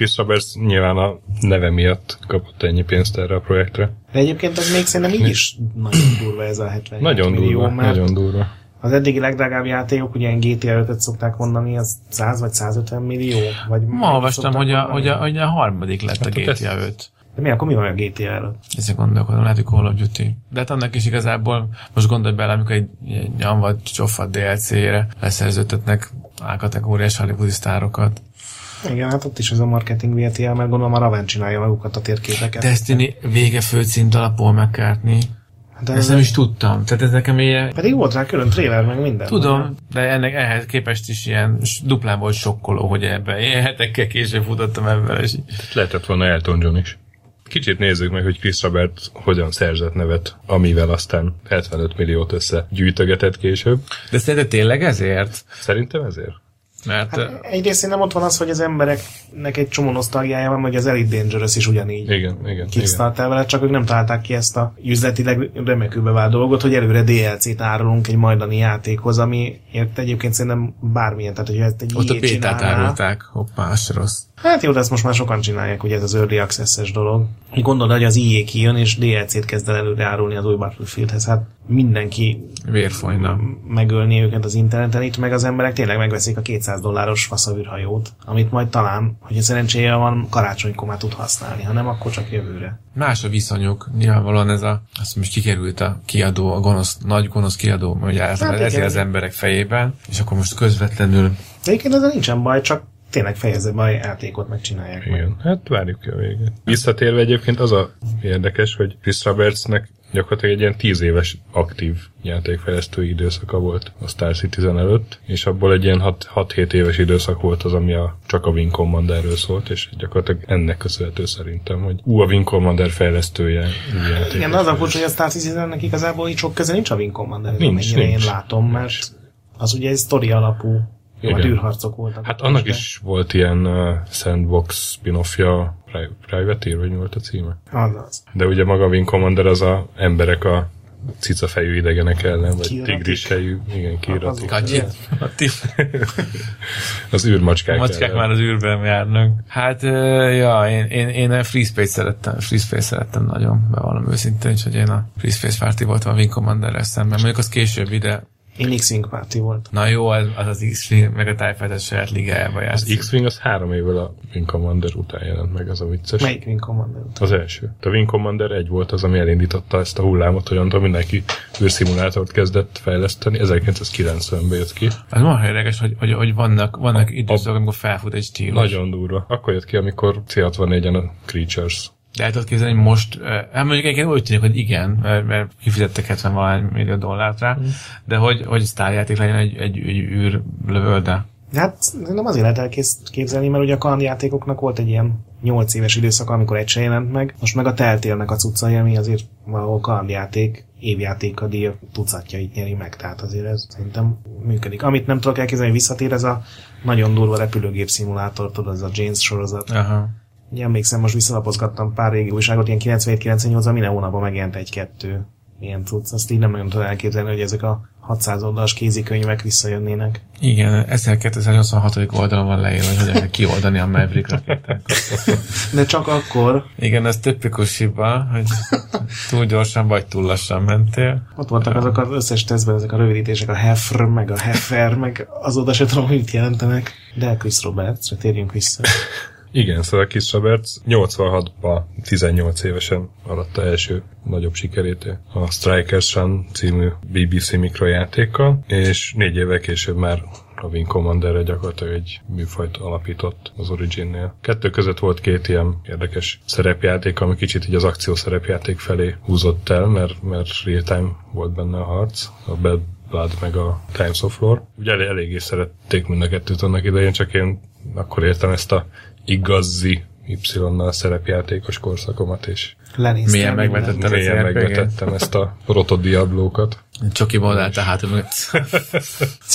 Chris Roberts nyilván a neve miatt kapott ennyi pénzt erre a projektre. De egyébként az még szerintem így is nagyon durva ez a 70 Nagyon millió, durva, mert nagyon durva. az eddigi legdrágább játékok, ugye ilyen GTA 5-öt szokták mondani, az 100 vagy 150 millió? Vagy Ma olvastam, hogy a, hogy, a, hogy a harmadik lett Hát a ott GTA ez- 5. De mi akkor mi van a GTA előtt? Ezzel gondolkodom, lehet, hogy Call of Duty. De hát annak is igazából, most gondolj bele, amikor egy nyomvad csofat DLC-re leszerződtetnek A-kategóriás hollywoodi sztárokat. Igen, hát ott is ez a marketing VTL, mert gondolom a Raven csinálja magukat a térképeket. Destiny vége főcímdal a Paul McCartney. De Ezt nem is tudtam. Tehát ez nekem ilyen... Pedig volt rá külön trailer, meg minden. Tudom, de ennek ehhez képest is ilyen duplán volt sokkoló, hogy ebben ilyen hetekkel később futottam ebben, és Lehetett volna Elton John is. Kicsit nézzük meg, hogy Chris Robert hogyan szerzett nevet, amivel aztán 75 milliót össze gyűjtögetett később. De szerinted tényleg ezért? Szerintem ezért. Mert Hát egyrészt nem ott van az, hogy az embereknek egy csomó nosztalgiája van, hogy az Elite Dangerous is ugyanígy Igen, igen. Kickstarter vele, csak ők nem találták ki ezt a üzletileg remekül bevált dolgot, hogy előre DLC-t árulunk egy majdani játékhoz, ami ért egyébként szerintem bármilyen, tehát hogy ezt egy ott a pétát árulták. Hoppá, az rossz. Hát jó, de ezt most már sokan csinálják, ugye ez az Early Access-es dolog. Gondolod, hogy az EA kijön, és DLC-t kezd el előre árulni az új Battlefieldhez. Hát mindenki Vérfolyna. megölni őket az interneten, itt meg az emberek tényleg megveszik a 200 dolláros faszavűrhajót, amit majd talán, hogyha szerencséje van, karácsonykor már tud használni, ha nem, akkor csak jövőre. Más a viszonyuk. Nyilvánvalóan ez a, azt most kikerült a kiadó, a gonosz, nagy gonosz kiadó, hogy általában Hát ez az emberek fejében, és akkor most közvetlenül De egyébként ezzel nincsen baj, csak tényleg fejezze be a játékot, megcsinálják meg. Igen, hát várjuk ki a végét. Visszatérve egyébként az a érdekes, hogy Chris Robertsnek gyakorlatilag egy ilyen tíz éves aktív játékfejlesztői időszaka volt a Star Citizen előtt, és abból egy ilyen 6-7 éves időszak volt az, ami a, csak a Wing Commanderről szólt, és gyakorlatilag ennek köszönhető szerintem, hogy ú, a Wing Commander fejlesztője. Igen, az a furcsa, hogy a Star Citizennek igazából így sok köze nincs a Wing Commander, Nincs, nincs. én látom, mert az ugye egy sztori alapú, Igen. vagy űrharcok voltak. Hát annak de- is volt ilyen uh, sandbox spin-offja, Pri- Privateer, vagy mi volt a címe? Az az. De ugye maga a Wing Commander az a emberek a cicafejű idegenek ellen, vagy Kiratik. tigrisfejű, igen, kiratik. Az űrmacskák A macskák ellen. már az űrben járnak. Hát, ja, én, én, én Free Space szerettem, Free Space szerettem nagyon, bevallom őszintén, hogy én a Free Space Party voltam a Wing Commander-rel szemben. Mondjuk az később ide. Én X-Wing Party volt. Na jó, az az, az X-Wing, meg a TIE Fighter saját ligájába Az játszik. X-Wing az három évvel a Wing Commander után jelent meg, az a vicces. Melyik Wing Commander? Az első. A Wing Commander egy volt az, ami elindította ezt a hullámot, hogy onnantól mindenki űrszimulátort kezdett fejleszteni. 1990-ben jött ki. Az marha érdekes, hogy, hogy, hogy vannak, vannak időszakok, amikor felfut egy stílus. Nagyon durva. Akkor jött ki, amikor C64-en a Creatures De el tudod képzelni, hogy most, hát mondjuk egyébként úgy tűnik, hogy igen, mert, mert kifizettek 70 valány millió dollárt rá, de hogy, hogy sztárjáték legyen egy, egy, egy űr lövölde. Hát nem azért lehet elképzelni, mert ugye a kalandjátékoknak volt egy ilyen 8 éves időszak, amikor egy se jelent meg. Most meg a teltélnek a cuccai, ami azért valahol kalandjáték, évjáték a díjak tucatjait nyeri meg, tehát azért ez szerintem működik. Amit nem tudok elképzelni, hogy visszatér, ez a nagyon durva repülőgép szimulátor, tudod, az a James sorozat. Aha. Ugye emlékszem, most visszalapozgattam pár régi újságot, ilyen 97-98-ban minden hónapban megjelent egy-kettő ilyen cucc. Azt így nem nagyon tudom elképzelni, hogy ezek a 600 oldalas kézikönyvek visszajönnének. Igen, 1286. oldalon van leírva, hogy hogyan kell kioldani a Maverick rakétát. De csak akkor, Igen, ez tipikus hiba, hogy túl gyorsan vagy túl lassan mentél. Ott voltak azok az összes tesztben, ezek a rövidítések, a Hefr, meg a Hefer, meg azóta se tudom, mit jelentenek. De Chris Robertsre térjünk vissza. Igen, szóval Chris Roberts 86-ban 18 évesen aratta első nagyobb sikerét a Strikers Run című BBC mikrojátékkal, és négy évvel később már a Wing Commanderre gyakorlatilag egy műfajt alapított az Origin-nél. Kettő között volt két ilyen érdekes szerepjáték, ami kicsit így az akció szerepjáték felé húzott el, mert, mert real-time volt benne a harc, a Bad Blood meg a Times of Lore. Ugye elég, eléggé szerették mind a kettőt annak idején, csak én akkor értem ezt a igazi Y-nal szerepjátékos korszakomat, és Lenéztem Milyen megvetettem mélyen az RPG-t. megvetettem ezt a rotodiablókat. Csoki modell, tehát mögött.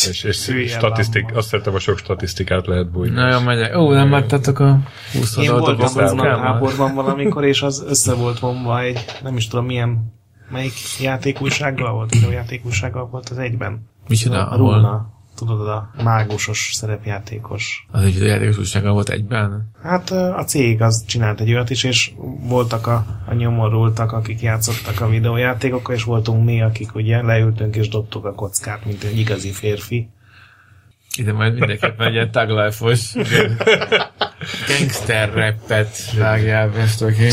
És, és statisztik, azt szeretem, a sok statisztikát lehet bújni. Na jó, megyek. Ó, nem láttatok a 20 Én voltam azon a táborban valamikor, és az össze volt vonva egy, nem is tudom milyen, melyik játékújsággal volt, videójátékújsággal volt az egyben. Micsoda, A ahol Runa, tudod, a mágusos szerepjátékos. az egy videójátékos újsággal volt egyben? Hát a cég az csinált egy olyat is, és voltak a, a nyomorultak, akik játszottak a videójátékokkal, és voltunk mi, akik ugye leültünk és dobtuk a kockát, mint egy igazi férfi. Ide majd mindenképpen egy ilyen taglife-os gangster rappet vágjál ezt ki.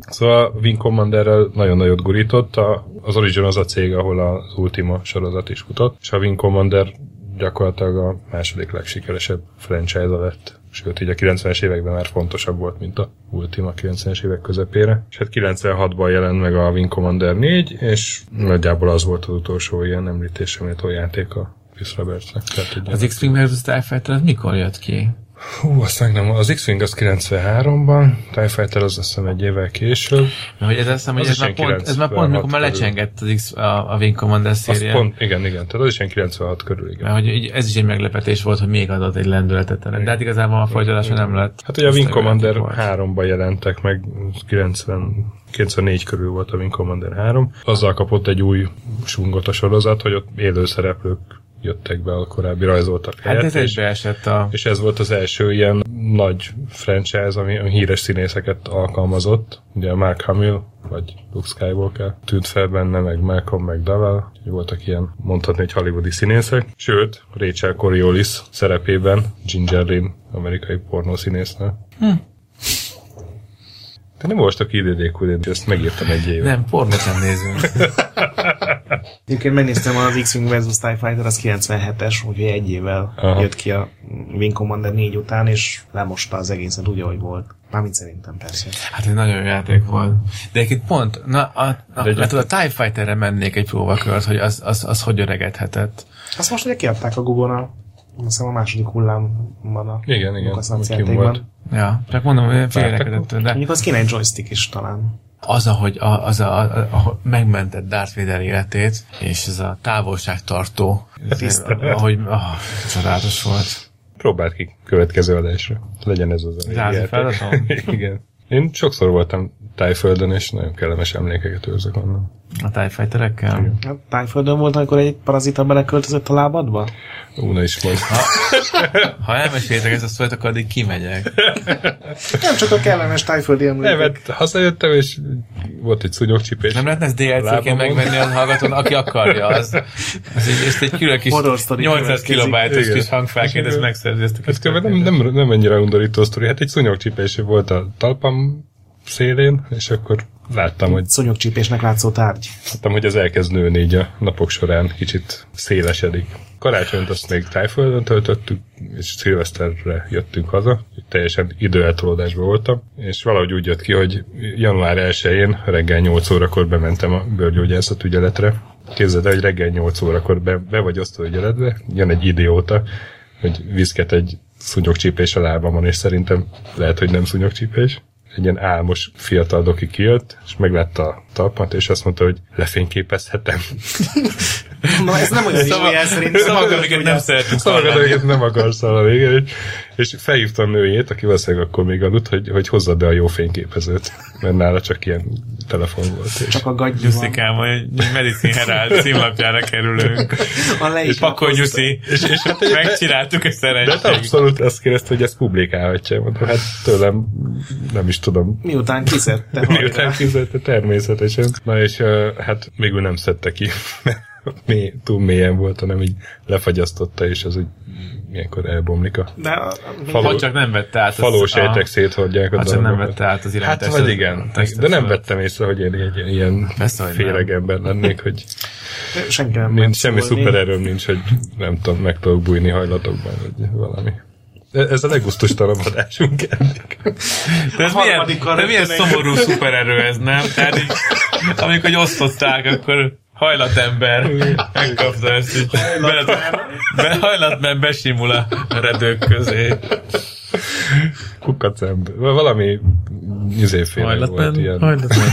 Szóval Wing Commanderrel nagyon nagyot gurított. A, az Origin az a cég, ahol az Ultima sorozat is futott, és a Wing Commander gyakorlatilag a második legsikeresebb franchise lett. Sőt, így a 90-es években már fontosabb volt, mint a Ultima 90-es évek közepére. És hát 96-ban jelent meg a Wing Commander 4, és nagyjából az volt az utolsó ilyen említésem méltó játék a Chris Robertsnek. Tehát egy Az X-Wing vs. TIE Fighter az mikor jött ki? Hú, azt meg nem, az X-Wing az 93-ban, TIE Fighter az azt hiszem egy évvel később. Mert hogy ez azt hiszem, hogy ez már, pont, ez már pont, mikor már 96 körül. lecsengett az X, a, a Wing Commander széria. pont, igen, igen, tehát az is ilyen 96 körül, igen. Mert hogy ez is egy meglepetés volt, hogy még adott egy lendületet ennek. De hát igazából a folytatása nem lett. Hát ugye a Wing Commander volt. 3-ban jelentek meg, 90, 94 körül volt a Wing Commander 3. Azzal kapott egy új sungot a sorozat, hogy ott élő szereplők jöttek be a korábbi rajzoltak Hát helyett, ez és, egybeesett a... és ez volt az első ilyen nagy franchise, ami, ami híres színészeket alkalmazott. Ugye Mark Hamill, vagy Luke Skywalker tűnt fel benne, meg Malcolm McDowell, voltak ilyen, mondhatni, hogy hollywoodi színészek. Sőt, Rachel Coriolis szerepében Ginger Lynn, amerikai pornószínésznő. Hm. Te nem olvastak IDDQD-t, ezt megírtam egy éve. Nem, pornót nem nézünk. Egyébként megnéztem az X-Wing vs. TIE Fighter, az 97-es, úgyhogy egy évvel Aha. Jött ki a Wing Commander 4 után, és lemosta az egészet úgy, ahogy volt. Mármint szerintem persze. Hát egy nagyon jó játék volt. De egyébként pont, na, a, a, egy- hát a TIE Fighterre mennék egy próbakört, hogy az, az, az hogy öregedhetett. Azt most ugye kiadták a Google-on, azt hiszem a második hullámban a Igen, igen, kim játékban. volt. Ja, csak mondom, hogy félrekedett, de Mondjuk az kéne egy joystick is talán. az, ahogy a, az a, a, a, megmentett Darth Vader életét, és ez a távolságtartó, ez, Tiszta. ahogy, oh, csodálatos volt. Próbáld ki következő adásra. Legyen ez az a feladatom? Igen. Én sokszor voltam Tájföldön, és nagyon kellemes emlékeket őrzök onnan. A TIE Fighterekkel? Hát tájföldön volt, amikor egy parazita beleköltözött a lábadba? Ú, ne is mondj. Ha elmeséltek ezt a sztorit, akkor addig kimegyek. Nem csak a kellemes tájföldi Nem, emlékek. mert hazajöttem, és volt egy szúnyogcsipés. Nem lehetne ezt DLC-ként megvenni az hallgatón, aki akarja, az. Ez egy, ezt egy külön kis Horror story 800 következik. kilobájtos kis hangfelként, ezt megszerzi ezt a kis Ez kb. nem, nem, nem ennyire undorító sztori. Hát egy szúnyogcsipés volt a talpam szélén, és akkor láttam, hogy, Szonyogcsípésnek látszó tárgy. láttam, hogy ez elkezd nőni így a napok során, kicsit szélesedik. Karácsonyt azt még Tájföldön töltöttük, és szilveszterre jöttünk haza. Teljesen időeltolódásban voltam, és valahogy úgy jött ki, hogy január 1-én reggel 8 órakor bementem a bőrgyógyászat ügyeletre. Képzeld el, hogy reggel 8 órakor be, be vagy osztó ügyeletbe, jön egy idióta, hogy viszket egy szúnyogcsípés a lábamon, és szerintem lehet, hogy nem szúnyogcsípés. Egy ilyen álmos fiatal doki kijött, és meglátta talpat, és azt mondta, hogy lefényképezhetem. Na, ez nem olyan jó jel szerintem. Szavak, amiket nem szeretünk Szavakat, nem akarsz hallani, igen. És, és felhívtam a nőjét, aki valószínűleg akkor még aludt, hogy, hogy hozza be a jó fényképezőt, mert nála csak ilyen telefon volt. És Csak a gagyú van. Nyuszikám, hogy Medicine Herald címlapjára kerülünk. A És leírt pakolj Nyuszi. és, és hát, Megcsináltuk ezt de szerencség. abszolút azt kérdezte, hogy ezt publikálhatja. Mondom, hát tőlem nem is tudom. Miután kiszedte Miután hajrá. fizette természetesen. Na és hát végül nem szedte ki. Mély, túl mélyen volt, hanem így lefagyasztotta, és az úgy ilyenkor elbomlik a De a, Faló- Ha csak nem vette át. falósejtek a- széthordják a csak nem vette át az Hát irányítást. vagy az- igen, tesztet de nem fölött. vettem észre, hogy én egy ilyen Persze, féreg nem. ember lennék, hogy senki nem nincs semmi szupererőm nincs, hogy nem tudom, meg tudok bújni hajlatokban, vagy valami. Ez a leggusztustalanabb adásunk eddig. De ez milyen, de milyen szomorú szupererő ez, nem? Tehát így, amikor hogy osztották, akkor hajlatember megkapta ezt így. Be, hajlatban besimul a redők közé. Kukacemb. Valami izéféle volt ilyen. Hajlatmen.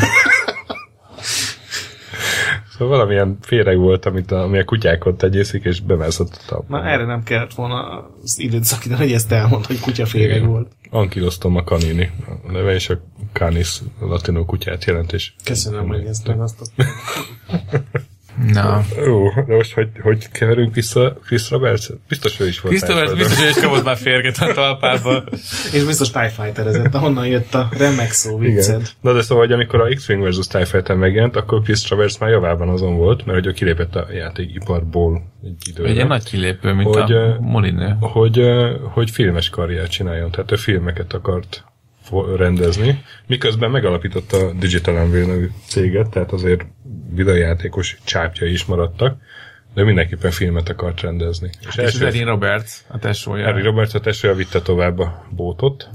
Szóval valamilyen féreg volt, amit a, ami a kutyákon tegyészik, és bemászott a talpon. Na erre nem kellett volna az időt szakítani, hogy ezt elmond, hogy kutyaféreg Igen. volt. Ankylostom a canini. A neve és a canis latinó kutyát jelent, és Köszönöm, hogy ezt megasztott. Na. Ó, de most hogy, hogy keverünk vissza Chris Roberts? Biztos ő is volt. Christopher tájföldön. biztos, hogy is kapott már férget a talpába. És biztos TIE Fighter ahonnan jött a remek szó vicced. Na de szóval, hogy amikor a X-Wing vs. TIE Fighter megjelent, akkor Chris Travers már javában azon volt, mert hogy ő kilépett a játékiparból egy időre. Egy nagy kilépő, mint Hogy, a Molinő. hogy, ö, hogy filmes karriert csináljon, tehát ő filmeket akart rendezni, miközben megalapította a Digital nevű céget, tehát azért videójátékos csápjai is maradtak, de mindenképpen filmet akart rendezni. És, És az első Erin Roberts, a tesója. Harry Roberts a tesója vitte tovább a bótot.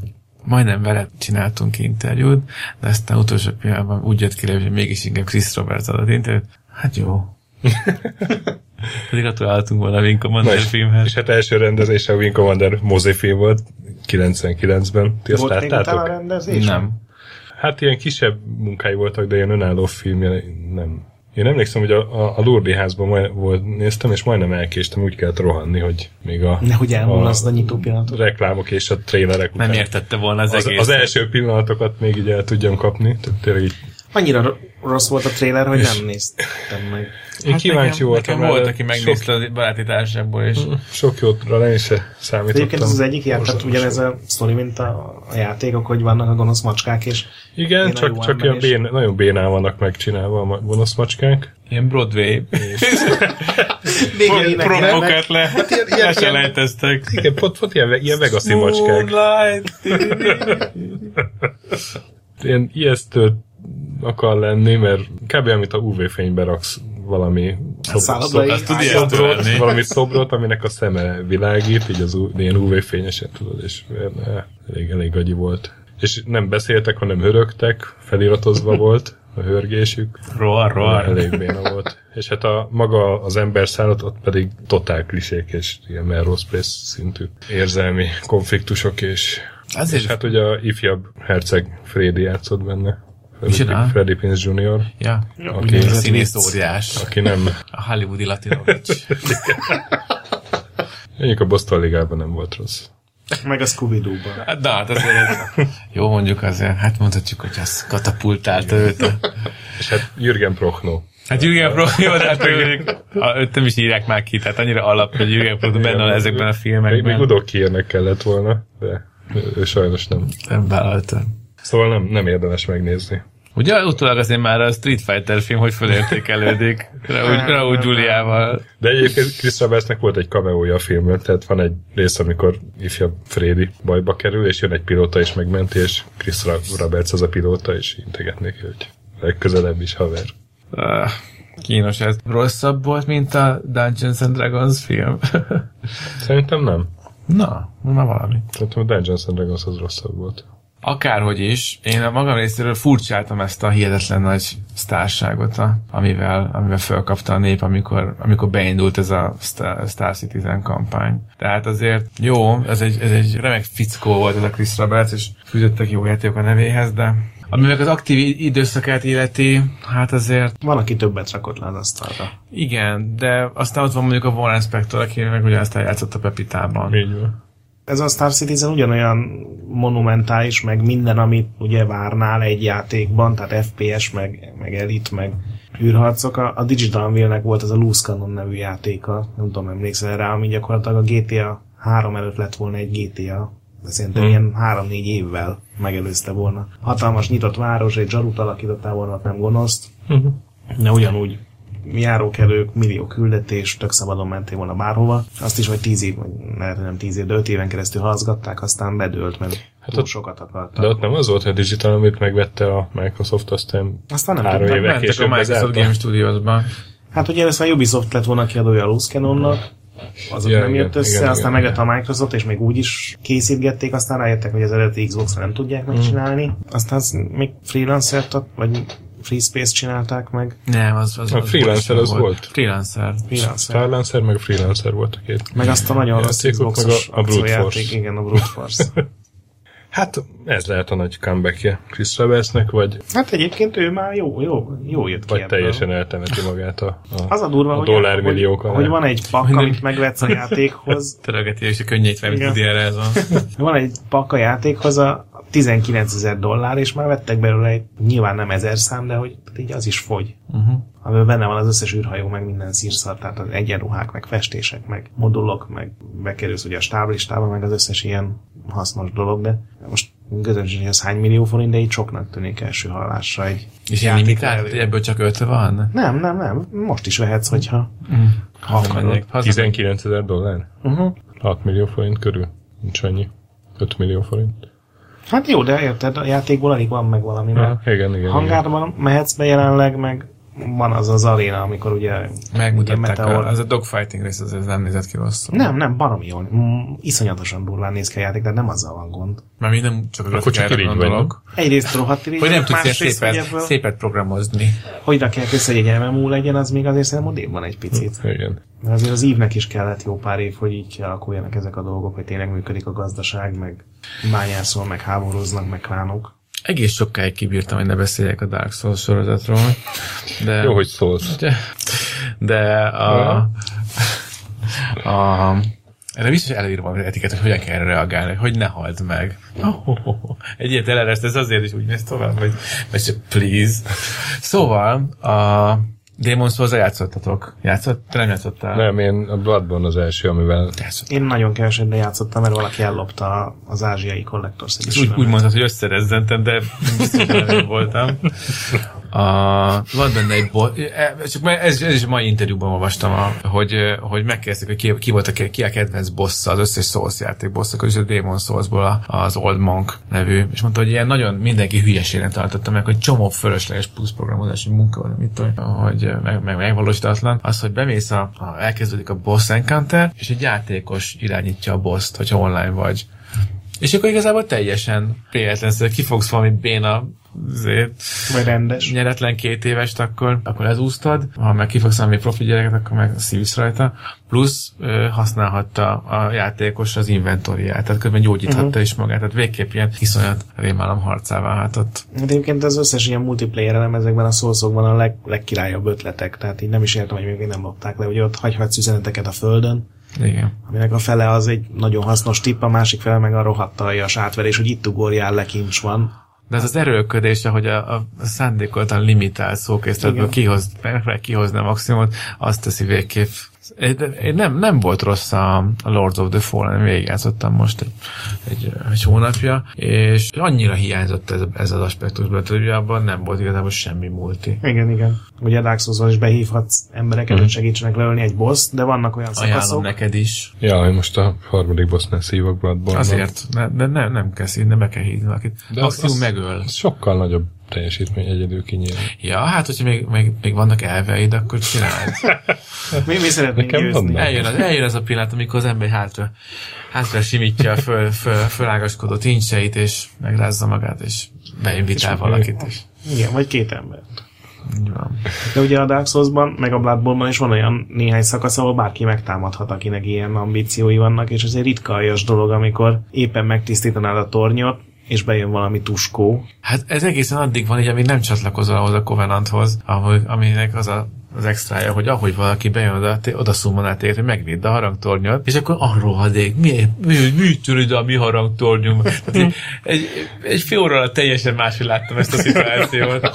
Majdnem vele csináltunk interjút, de aztán utolsó pillanatban úgy jött ki, hogy mégis inkább Chris Roberts adott interjút. Hát jó. Pedig gratuláltunk volna a Wing Commander és, filmhez. és hát első rendezése a Wing Commander mozifilm volt 99-ben. Ti azt Volt még a láttátok? rendezés? Nem. Hát ilyen kisebb munkái voltak, de ilyen önálló filmje nem. Én emlékszem, hogy a, a, a Lourdes házban majd, volt, néztem, és majdnem elkéstem, úgy kellett rohanni, hogy még a, Nehogy elmulaszd a nyitó pillanatot. reklámok és a trélerek után. Nem értette volna az, az, egész. az első pillanatokat még így el tudjam kapni. Tehát tényleg így, Annyira ro- rossz volt a trailer, hogy nem néztem meg. én hát kíváncsi nekem, voltam. Nekem volt, aki megnézte a baráti társaságból, és Sok, sok jótra le is számítottam. Egyébként ez az egyik játék, tehát ugyanez a sztori, mint a, a játékok, hogy vannak a gonosz macskák, és Igen, Én a csak, csak ilyen is. bén, nagyon bénán vannak megcsinálva a gonosz macskánk. ilyen Broadway énekelnek. propokat le, Hát ilyen- ilyen- leselejteztek. Igen, pont, pont ilyen, ilyen vegaszi macskák. Ilyen ijesztő akar lenni, mert kb. amit a UV-fénybe raksz valami azt tud ijesztő szobrot, lenni. valami szobrot, aminek a szeme világít, így az ilyen UV-fényesen tudod, és elég, elég gagyi volt. És nem beszéltek, hanem hörögtek, feliratozva volt a hörgésük. Roar, roar. Elég béna volt. És hát a maga az ember szállat, ott pedig totál klisék és ilyen Melrose Place szintű érzelmi konfliktusok, és, Azért és hát ugye a ifjabb herceg Freddy játszott benne. Micsoda? Freddy, Prinze Jr., Ja, Aki- a színész óriás. aki nem, A hollywoodi Latinovics. mondjuk a Boston Ligában nem volt rossz. meg a Scooby-Doo-ban. Hát, Na, hát azért jó mondjuk azért, hát mondhatjuk, hogy az katapultálta őt. A... És hát Jürgen Prochnow. Hát Jürgen Pro, jó, de hát ők, a- őt nem is írják már ki, tehát annyira alap, hogy Jürgen Pro benne van ezekben a Még, még filmekben. Udo Kiernek kellett volna, de ő, sajnos nem. Nem vállalta. Szóval nem, nem érdemes megnézni. Ugye utólag azért már a Street Fighter film, hogy fölértékelődik Raúl, Raúl Giuliával. De egyébként Chris Robertsnek volt egy cameója a filmben, tehát van egy rész, amikor ifjabb Freddy bajba kerül, és jön egy pilóta és megmenti, és Chris Roberts az a pilóta, és integet neki, hogy legközelebb is haver. Ah, kínos ez. Rosszabb volt, mint a Dungeons and Dragons film. Szerintem nem. Na, na valami. Szerintem a Dungeons and Dragons az rosszabb volt. Akárhogy is, én a magam részéről furcsáltam ezt a hihetetlen nagy sztárságot, amivel, amivel felkapta a nép, amikor, amikor beindult ez a Star, Star Citizen kampány. Tehát azért jó, ez egy, ez egy remek fickó volt ez a Chris Roberts, és fűzöttek jó játékok a nevéhez, de ami meg az aktív időszakát illeti, hát azért Van, aki többet rakott le az asztalra. igen, de aztán ott van mondjuk a Warren Spector, aki meg ugye ezt eljátszott a Pepitában. Így van. Ez a Star Citizen ugyanolyan monumentális, meg minden, amit ugye várnál egy játékban, tehát FPS, meg, meg Elite, meg űrharcok. A, a Digital Unreal-nek volt ez a Loose Cannon nevű játéka, nem tudom, emlékszel rá, ami gyakorlatilag a GTA 3 előtt lett volna egy GTA, de szerintem Hmm. ilyen 3-4 évvel megelőzte volna. Hatalmas nyitott város, egy zsarut alakítottál volna, nem gonoszt, de ugyanúgy járókelők, millió küldetés, tök szabadon mentél volna bárhova. Azt is, hogy tíz év, lehet, nem tíz év, de öt éven keresztül hazgatták, aztán bedőlt, mert hát ott- sokat akartak. De ott nem az volt, hogy a Digital, amit megvette a Microsoft, aztán Aztán nem három évek Mentek a később Microsoft. Game Studiosba. Hát ugye először a Ubisoft lett volna kiadója a Loose Cannonnak, azok Ja, nem igen, jött össze, igen, aztán igen, megjött a Microsoft, és még úgy is készítgették, aztán rájöttek, hogy az eredeti Xbox-ra nem tudják megcsinálni. Aztán az még freelancer vagy Free Space csinálták meg. Nem, az, az, A az freelancer az volt. Freelancer. Freelancer. Starlancer meg Freelancer volt a két. Meg azt a nagyon rossz Játékok, meg a- a Brute Force. igen, a Brute Force. Hát ez lehet a nagy comebackje Chris Traversnek, vagy, Hát egyébként ő már jó, jó, jó jött ki vagy ebből. teljesen eltemeti magát a, a, Az a durva, a hogy, dollármilliók hogy, hogy van egy pak, Minden- amit megvetsz a játékhoz, Törögeti és a könnyét fel, mint erre ez van. van egy pak a játékhoz a 19 ezer dollár, és már vettek belőle egy, nyilván nem ezer szám, de hogy így az is fogy. Uh-huh. Amiben benne van az összes űrhajó, meg minden szírszar, tehát az egyenruhák, meg festések, meg modulok, meg bekerülsz ugye a stáblistába, meg az összes ilyen hasznos dolog, de most közönség, hogy ez hány millió forint, de így soknak tűnik első hallásra egy És ilyen játék limitált, elő. hogy ebből csak öt van? Nem, nem, nem. Most is vehetsz, hogyha ha akarod. Hazamegyek. Hazamegyek. 19 ezer dollár? Uh-huh. 6 millió forint körül? Nincs annyi. 5 millió forint. Hát jó, de érted, a játékból alig van meg valami, mert Ja, igen, igen. igen. hangárban mehetsz be jelenleg, meg van az az aréna, amikor ugye Megmutatták, ilyen meteor- a, az a dogfighting rész, az, az nem nézett ki rosszul. Nem, nem, baromi jól. Mm, iszonyatosan durván néz ki a játék, de nem azzal van gond. Mert mi nem csak a Akkor csak irigy gondolok. Egyrészt rohadt irigy, Hogy nem tudsz ilyen szépet, ebből, szépet programozni. hogy rakják össze, hogy egy MMO legyen, az még azért szerintem odébb van egy picit. Igen. Mert azért az ívnek is kellett jó pár év, hogy így kialakuljanak ezek a dolgok, hogy tényleg működik a gazdaság, meg bányászol, meg háborúznak, meg klánok. Egész sokáig kibírtam, hogy ne beszéljek a Dark Souls sorozatról. De, Jó, hogy szólsz. de, de a, a, erre biztos előírom az etiket, hogy hogyan kell reagálni, hogy ne halt meg. Oh, oh, oh. Egy ilyet elereszt, ez azért is úgy mész tovább, hogy, hogy please. Szóval, a Demon souls játszottatok? Játszott? Te nem játszottál? Nem, én a Bloodborne az első, amivel. Én nagyon keveset játszottam, mert valaki ellopta az ázsiai Collector's És úgy, úgy mondtad, hogy összerezzentem, de biztos, nem én voltam. A, van benne egy bo- e, csak ez, ez is a mai interjúban olvastam, a, hogy, hogy megkérdezték, hogy ki, ki volt a, ki a kedvenc bossa, az összes Souls játék bossa, és a Demon Soulsból az Old Monk nevű, és mondta, hogy ilyen nagyon mindenki hülyeségnek tartotta meg, hogy csomó fölösleges plusz programozási munka van, mit tudom, hogy meg, meg megvalósítatlan. Az, hogy bemész a, a, elkezdődik a boss encounter, és egy játékos irányítja a boss hogyha online vagy. És akkor igazából teljesen véletlenszerű, ki fogsz valami béna azért, Vagy rendes. nyeretlen két évest, akkor, akkor ezúztad, ha meg kifogsz valami profi gyereket, akkor meg szívsz rajta. Plusz ö, használhatta a játékos az inventoriát, tehát közben gyógyíthatta uh-huh. is magát, tehát végképp ilyen iszonyat rémálom harcá válhatott. Hát egyébként az összes ilyen multiplayer elem ezekben a szószokban a leg, legkirályabb ötletek, tehát így nem is értem, hogy még nem lopták le, hogy ott hagyhatsz üzeneteket a földön, Igen. aminek a fele az egy nagyon hasznos tipp, a másik fele meg a rohadt aljas átverés, hogy itt ugorjál le, kincs van. De ez az erőlködés, hogy a, a szándékoltan limitált szókészletből kihoz, kihozni a maximumot, azt teszi végképp. Nem, nem volt rossz a, Lords of the Fallen, végigjátszottam most egy, egy, egy hónapja, és annyira hiányzott ez, ez az hogy ugye abban nem volt igazából semmi multi. Igen, igen. Ugye a Dark Souls-on is behívhatsz embereket, hogy segítsenek leölni egy boss, de vannak olyan Ajánlom szakaszok, neked is. Ja, én most a harmadik bossnál szívok Bloodborne. Azért, ne, de nem, nem kell szívni, be kell hívni valakit. De Maximum az- megöl. Ez sokkal nagyobb teljesítmény egyedül kinyílni. Ja, hát hogyha még, még, még vannak elveid, akkor csináld. mi, mi szeretnénk Nekem győzni. Eljön az, eljön az a pillanat, amikor az ember hátra, hátra simítja a föl, föl, fölágaskodó tincseit, és megrázza magát, és beinvitál valakit is. Igen, vagy két ember. Így van. De ugye a Dark Souls-ban, meg a Bloodborne-ban is van olyan néhány szakasz, ahol bárki megtámadhat, akinek ilyen ambíciói vannak, és ez egy ritka aljas dolog, amikor éppen megtisztítanád a tornyot, és bejön valami tuskó. Hát ez egészen addig van, így, amíg nem csatlakozol ahhoz a Covenanthoz, ahol, aminek az a az extrája, hogy ahogy valaki bejön oda, oda szummonál téged, hogy megvédd a harangtornyot, és akkor arról hadék, mi, mi, mi tűr a mi harangtornyunk? Egy, egy, egy fél óra alatt teljesen máshogy láttam ezt a szituációt.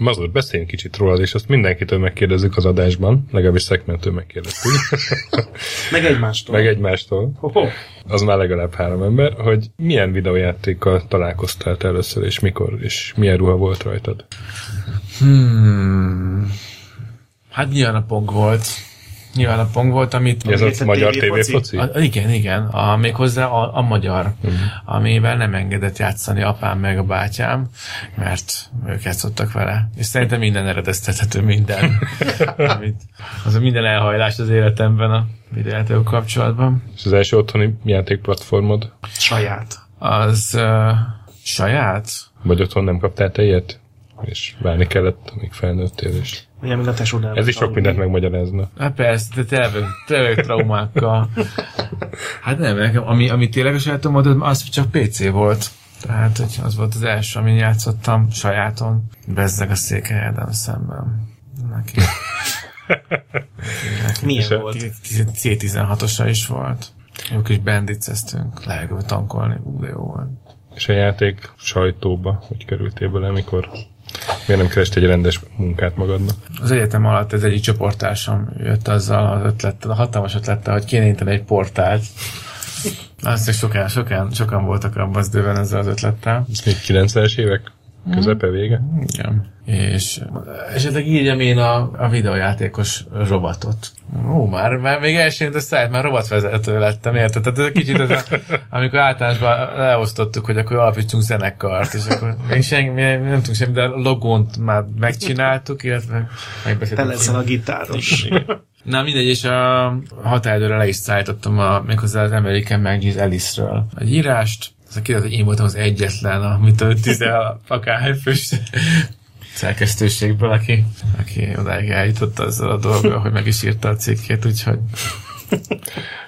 Mazur, beszéljünk kicsit rólad, és azt mindenkitől megkérdezzük az adásban, legalábbis szegmentől megkérdeztük, Meg egymástól. meg egymástól, Ho-ho. az már legalább három ember, hogy milyen videójátékkal találkoztál te először, és mikor, és milyen ruha volt rajtad. Hmm. Hát nyilván a pong volt. Nyilván a pong volt, amit... Ez Amit a a magyar tévéfoci? tévéfoci? A, igen, igen, a, méghozzá a, a magyar, uh-huh. amivel nem engedett játszani apám meg a bátyám, mert ők játszottak vele. És szerintem minden eredeztethető minden, amit, az a minden elhajlás az életemben a videójátékok kapcsolatban. És az első otthoni játékplatformod? Saját. Az uh, Saját? Vagy otthon nem kaptál te ilyet? És várni kellett, amíg felnőttél, és Ugye, mint a tesódával. ez is sok mindent megmagyarázna. Hát persze, de tényleg, tényleg traumákkal. Hát nem, nekem, ami, ami tényleg a sajátom volt, az csak PC volt. Tehát, hogy az volt az első, amin játszottam sajáton. Bezzeg a székelyedem szemben. Neki. Milyen És a- volt? C16-osa is volt. Jó kis bandiceztünk, lehetett tankolni, ú, de jó volt. És a játék sajtóba, hogy kerültél bele, amikor miért nem kerest egy rendes munkát magadnak? Az egyetem alatt ez egyik csoporttársam jött azzal az ötlettel, a hatalmas ötlettel, hogy kéne nyitani egy portált. Azt is sokan, sokan, sokan voltak abban az időben ezzel az ötlettel. Ez még 90-es évek közepe vége? Igen. És esetleg írjam én a, a videójátékos robotot. Ó, már, már még elsőnt a szájt, már robotvezető lettem, érted? Tehát ez egy kicsit ez a, amikor általánosban leosztottuk, hogy akkor alapítsunk zenekart, és akkor még senki, nem tudunk semmi, de a logónt már megcsináltuk, illetve Te megbeszéltük. leszel a gitáros. Na mindegy, és a határidőre le is szállítottam a, méghozzá az American Magis Alice-ről egy írást, ez a kiderült, hogy én voltam az egyetlen, amit a tize akárhány fős szerkesztőségből, aki, aki odáig eljutott azzal a dolggal, hogy meg is írta a cikkét, úgyhogy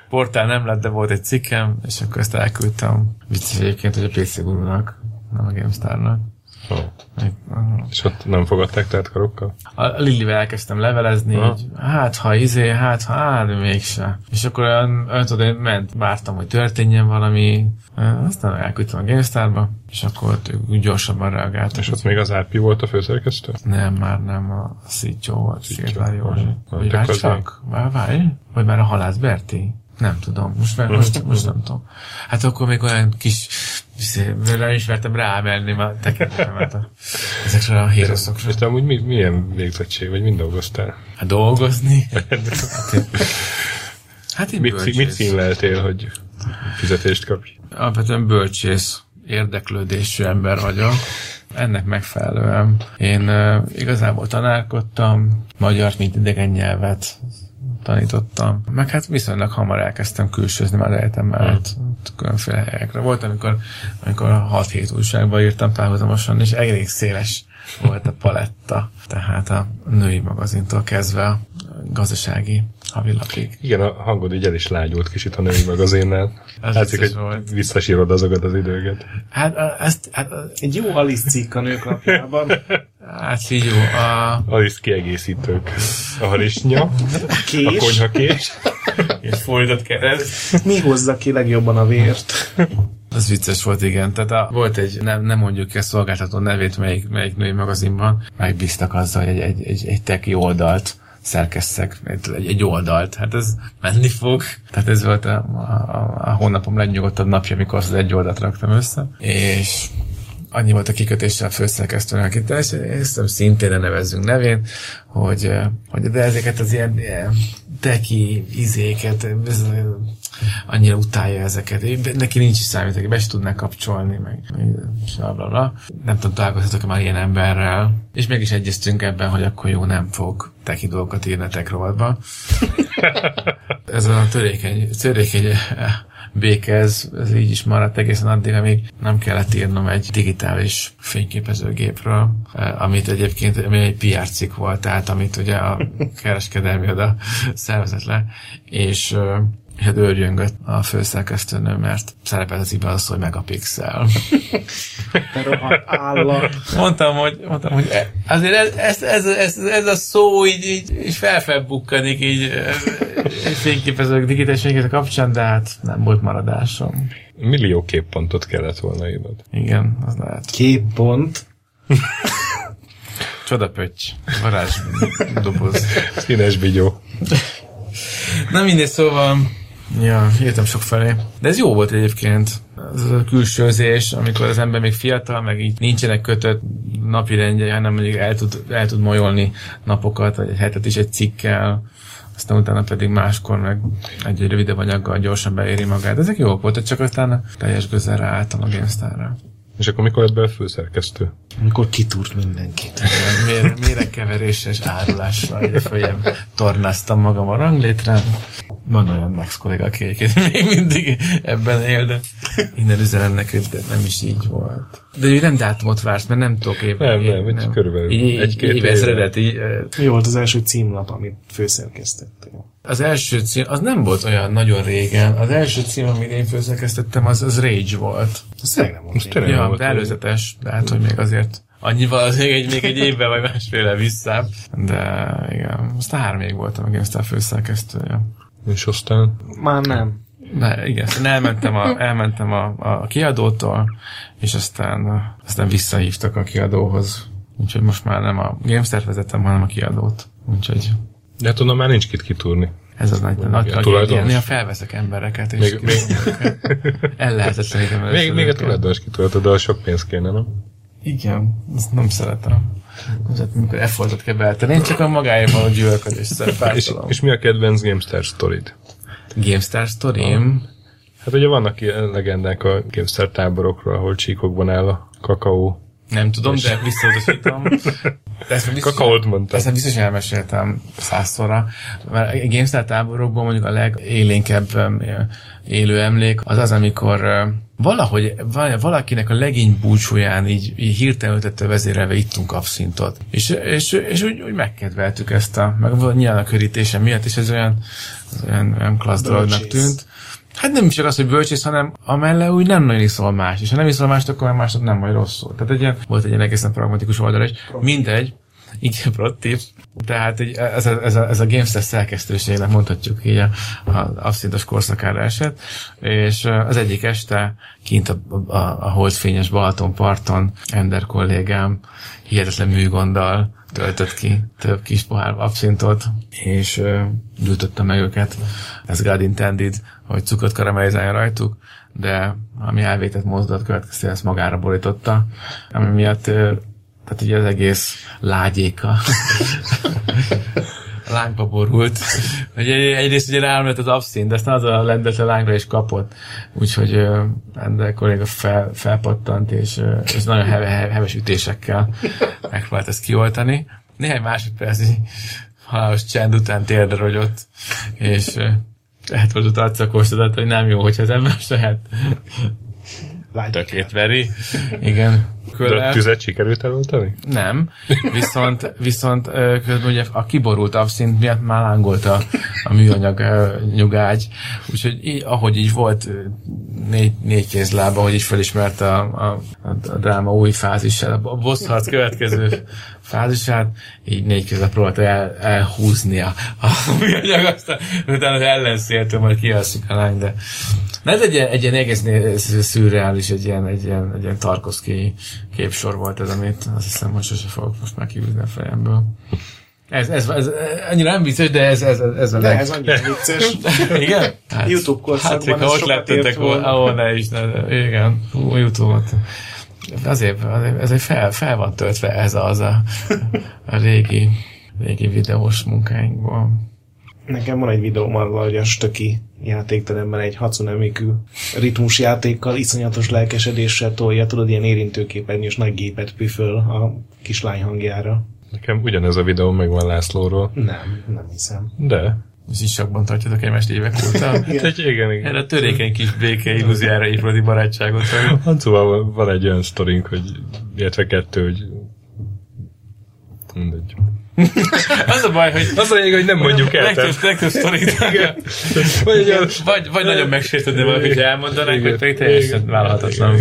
portál nem lett, de volt egy cikkem, és akkor ezt elküldtem. Vicces egyébként, hogy a PC Guru-nak, nem a GameStar-nak. Oh. És ott nem fogadták tehát karokkal? A Lillivel elkezdtem levelezni, Aha. így, hát ha izé, hát ha, á, de mégse. És akkor olyan, olyan tudod, én ment, vártam, hogy történjen valami, aztán elküldtem a GameStar-ba, és akkor ők gyorsabban reagáltak. És ott még az RP volt a főszerkesztő? Nem, már nem a Szícsó volt, Szétvári Józsi. Vagy Tök várj az csak, várj, várj, vagy már a Halász Berti? Nem tudom, most, már, most, most nem tudom. Hát akkor még olyan kis, izé, nem is mertem rámenni a tekintetemet a, ezekre a héroszokra. És amúgy mi, milyen végzettség, vagy mind dolgoztál? Hát dolgozni? Hát én Mit, mit bölcsész. színleltél, hogy fizetést kapj? Alapvetően bölcsész, érdeklődésű ember vagyok. Ennek megfelelően én uh, igazából tanálkodtam, magyart, mint idegen nyelvet tanítottam. Meg hát viszonylag hamar elkezdtem külsőzni már egyetem mellett ott különféle helyekre. Volt, amikor, amikor 6-7 újságban írtam párhuzamosan, és elég széles volt a paletta. Tehát a női magazintól kezdve a gazdasági havilapig. Igen, a hangod így el is lágyult kicsit a női magazinnál. Az Látszik, hogy volt. visszasírod azokat az időket. Hát a- ezt, hát, a- Egy jó Alice cikk a nők napjában. hát figyú, a, Alice kiegészítők. A halisnya, a Kés. konyhakés. és fordított kereszt. Mi hozza ki legjobban a vért? Az vicces volt, igen. Tehát a, volt egy, nem, nem mondjuk ki a szolgáltató nevét, melyik, melyik női magazinban, megbíztak azzal, hogy egy, egy, egy, teki oldalt szerkesszek, egy, egy oldalt. Hát ez menni fog. Tehát ez volt a, a, a hónapom legnyugodtabb napja, amikor az egy oldalt raktam össze. És annyi volt a kikötéssel a főszerkesztőnek, akit ezt szintén nevezzünk nevén, hogy, hogy de ezeket az ilyen, ilyen teki izéket, annyira utálja ezeket. Neki nincs is számítógép, be se tudná kapcsolni, meg bla, bla, bla. Nem tudom, találkozhatok már ilyen emberrel. És meg is egyeztünk ebben, hogy akkor jó, nem fog teki dolgokat írni a tech rovatba. ez a törékeny, törékeny eh, béke, ez, ez így is maradt egészen addig, amíg nem kellett írnom egy digitális fényképezőgépről, eh, amit egyébként ami egy PR cikk volt, tehát amit ugye a kereskedelmi oda szervezett le, és eh, és hát őrjöngött a főszerkesztőnő, mert szerepelt az cikkben az, hogy megapixel. Te rohadt állat. Mondtam, hogy, mondtam, hogy azért ez, ez, ez, ez, ez a szó így, így, így felfelbukkanik így eh, fényképezők digitális fényképezők kapcsán, de hát nem volt maradásom. Millió képpontot kellett volna írnod. Igen, az lehet. Képpont. Csodapötty. Varázs doboz. Színes bigyó. Na mindegy, szóval Ja, írtam sok felé. De ez jó volt egyébként. Ez a külsőzés, amikor az ember még fiatal, meg így nincsenek kötött napi rendje, hanem mondjuk el tud, el tud molyolni napokat, vagy egy hetet is egy cikkel, aztán utána pedig máskor meg egy, rövidebb anyaggal gyorsan beéri magát. Ezek jók voltak, csak aztán teljes közel ráálltam a GameStar-ra. És akkor mikor a főszerkesztő? Amikor kitúrt mindenkit. Mér, méregkeveréses árulással ide följebb tornáztam magam a ranglétrán. Van olyan Max kolléga, aki egyébként még mindig ebben él, de Innen üzenem neked, de nem is így volt. De ő nem dátumot vársz, mert nem tudok év. Nem, nem, egy körülbelül Így, egy-két egy, éve. évezredet, így, Mi volt az első címlap, amit főszerkesztettél? Az első cím, az nem volt olyan nagyon régen. Az első cím, amit én főszerkesztettem, az, az Rage volt. Ez tényleg nem volt tényleg nem Ja, volt de előzetes, de hát, hogy még azért annyival az még egy, még egy évben vagy másféle visszább. De igen, aztán három még voltam a GameStar főszerkesztője. És aztán Már nem. De igen, aztán elmentem a, elmentem a, a kiadótól, és aztán, aztán visszahívtak a kiadóhoz. Úgyhogy most már nem a GameStar vezetem, hanem a kiadót. Úgyhogy de hát onnan már nincs kit kitúrni. ez az nagy, nagy Igen, tragédia. Néha felveszek embereket, és Még, még, ellehetetlenítem még, még a tulajdonos kitúrhatod, de a sok pénz kéne, nem? Igen, ezt nem szeretem. Tehát, amikor effortot kell én csak a magáért való gyűlölködést És, és mi a kedvenc GameStar sztorid? GameStar Story-m, Hát ugye vannak ilyen legendák a GameStar táborokról, ahol csíkokban áll a kakaó. nem tudom, de visszautasítom. De ezt biztos, Kakaót mondtam. ezt biztos elmeséltem százszorra. Mert a GameStar táborokban mondjuk a legélénkebb um, élő emlék az az, amikor um, valahogy val- valakinek a legény búcsúján így, így hirtelen ötette vezérelve ittunk abszintot. És, és, és úgy, úgy megkedveltük ezt a, meg nyilván a körítése miatt, és ez olyan, ez olyan, olyan klassz dolognak tűnt. Hát nem csak az, hogy bölcsész, hanem amellett úgy nem nagyon iszol más. És ha nem iszol mást, akkor már másod nem majd rosszul. Tehát egy ilyen, volt egy ilyen egészen pragmatikus oldal is. Mindegy. Igen, pro tip. Tehát egy, ez, a, ez, a, ez a GameStar szerkesztőségnek mondhatjuk így a, a abszintos korszakára esett, és az egyik este kint a, a, a holdfényes Balatonparton Ender kollégám hihetetlen műgonddal töltött ki több kis pohár abszintot, és gyújtotta meg őket. Ez God intended, hogy cukrot karamellizáljon rajtuk, de ami elvétett mozdulat következtében ezt magára borította, ami miatt tehát ugye az egész lágyéka lángba borult. Ugye egyrészt ugye rám az abszint, de aztán az a lendült a lángra is kapott. Úgyhogy Ender kolléga fel, felpattant, és, és nagyon heve, heve, heves ütésekkel megpróbált ezt kioltani. Néhány másodpercnyi halálos csend után térdre rogyott, és lehet volt arcakóstodat, hogy nem jó, hogyha az ember saját tökét veri. Igen. De a tüzet sikerült eloltani? Nem, viszont, viszont közben ugye a kiborult abszint miatt már lángolt a, a műanyag nyugágy, úgyhogy így, ahogy így volt négy, négy kézlába, hogy is felismerte a, a, a, dráma új fázisát, a boss harc következő fázisát, így négy kézzel próbálta el, elhúzni a, a műanyag, aztán utána az ellenszéltől majd kialszik a lány, de Na ez egy ilyen, egy ilyen egész szürreális, egy ilyen, egy ilyen, egy ilyen Tarkovsky képsor volt ez, amit azt hiszem, hogy sose fogok most már kiűzni a fejemből. Ez, ez, ez, annyira nem vicces, de ez, ez, ez a De leg... ez annyira vicces. Igen? Hát, YouTube korszakban hát, ha ott lettetek volna. ahol ne is, ne, igen, Hú, Youtube-ot. Azért, azért, ezért fel, fel van töltve ez az a, a régi, régi videós munkáinkból. Nekem van egy videóm arról, hogy a stöki játékteremben egy Hatsune Miku ritmus játékkal iszonyatos lelkesedéssel tolja, tudod, ilyen érintőképernyős nagy gépet püföl a kislány hangjára. Nekem ugyanez a videó megvan Lászlóról. Nem, nem hiszem. De. És is sokban tartjátok egymást évek óta. Hát egy, igen, igen. Erre a törékeny kis béke illúziára épületi barátságot. vagy? Hancóval van egy olyan sztorink, hogy illetve kettő, hogy mindegy. Az a baj, hogy Az a lényeg, hogy nem mondjuk el. legtöbb, legtöbb sztorit Vagy, vagy, vagy nagyon megsértődne valaki, hogy elmondanák, Igen, vagy pedig teljesen vállalhatatlan.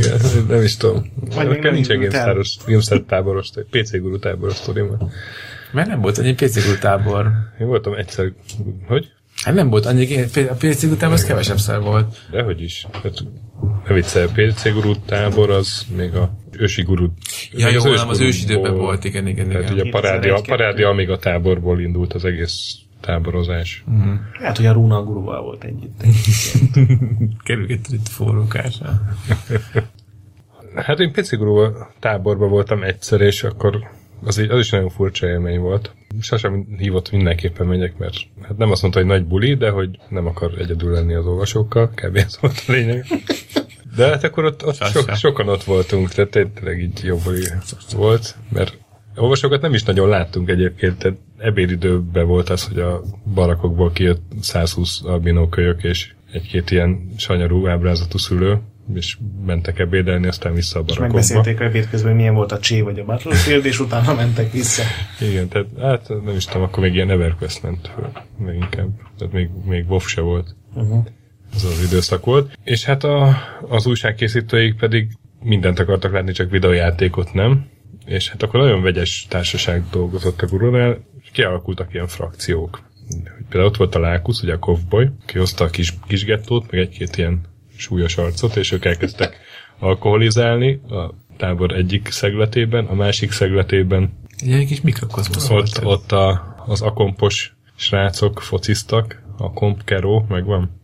Nem is tudom. Vagy még nem. GameStar-os, GameStar táboros, PC guru táboros sztorim. Mert nem volt annyi PC tábor. Én voltam egyszer, hogy? Hát nem volt annyi, a PC után az kevesebb szer volt. Dehogy is. Hát, ne viccelj, PC guru tábor az még a ősi guru. Ja, jó, nem, az guruból- ős időben volt, igen, igen, Tehát igen. ugye a parádia, 2001-2. parádia Amiga táborból indult az egész táborozás. Lehet, hogy a Runa Guruval volt együtt. Kerülgetett itt forrókásra. Hát én PC guru táborban voltam egyszer, és akkor az, így, az is nagyon furcsa élmény volt. Sosem hívott mindenképpen megyek, mert hát nem azt mondta, hogy nagy buli, de hogy nem akar egyedül lenni az olvasókkal, kb. ez volt a lényeg. De hát akkor ott, ott so, sokan ott voltunk, tehát tényleg így jó buli volt, mert olvasókat nem is nagyon láttunk egyébként, tehát ebédidőben volt az, hogy a barakokból kijött 120 albinó kölyök és egy-két ilyen sanyarú ábrázatú szülő, és mentek ebédelni, aztán vissza a És barakokba. megbeszélték ebéd közben, hogy milyen volt a csé vagy a Battlefield, és utána mentek vissza. Igen, tehát hát nem is tudom, akkor még ilyen EverQuest ment föl, még inkább. Tehát még, még WoW se volt. Uh-huh. Ez az időszak volt. És hát a, az újságkészítőik pedig mindent akartak látni, csak videójátékot nem. És hát akkor nagyon vegyes társaság dolgozott a Guronál, és kialakultak ilyen frakciók. Például ott volt a Lákusz, ugye a Kovboy, aki hozta a kis, kis gettót, meg egy-két ilyen súlyos arcot, és ők elkezdtek alkoholizálni a tábor egyik szegletében, a másik szegletében Ilyen kis mikrokozmosz ott, volt. ott a, az akompos srácok fociztak, a komp Keró, megvan.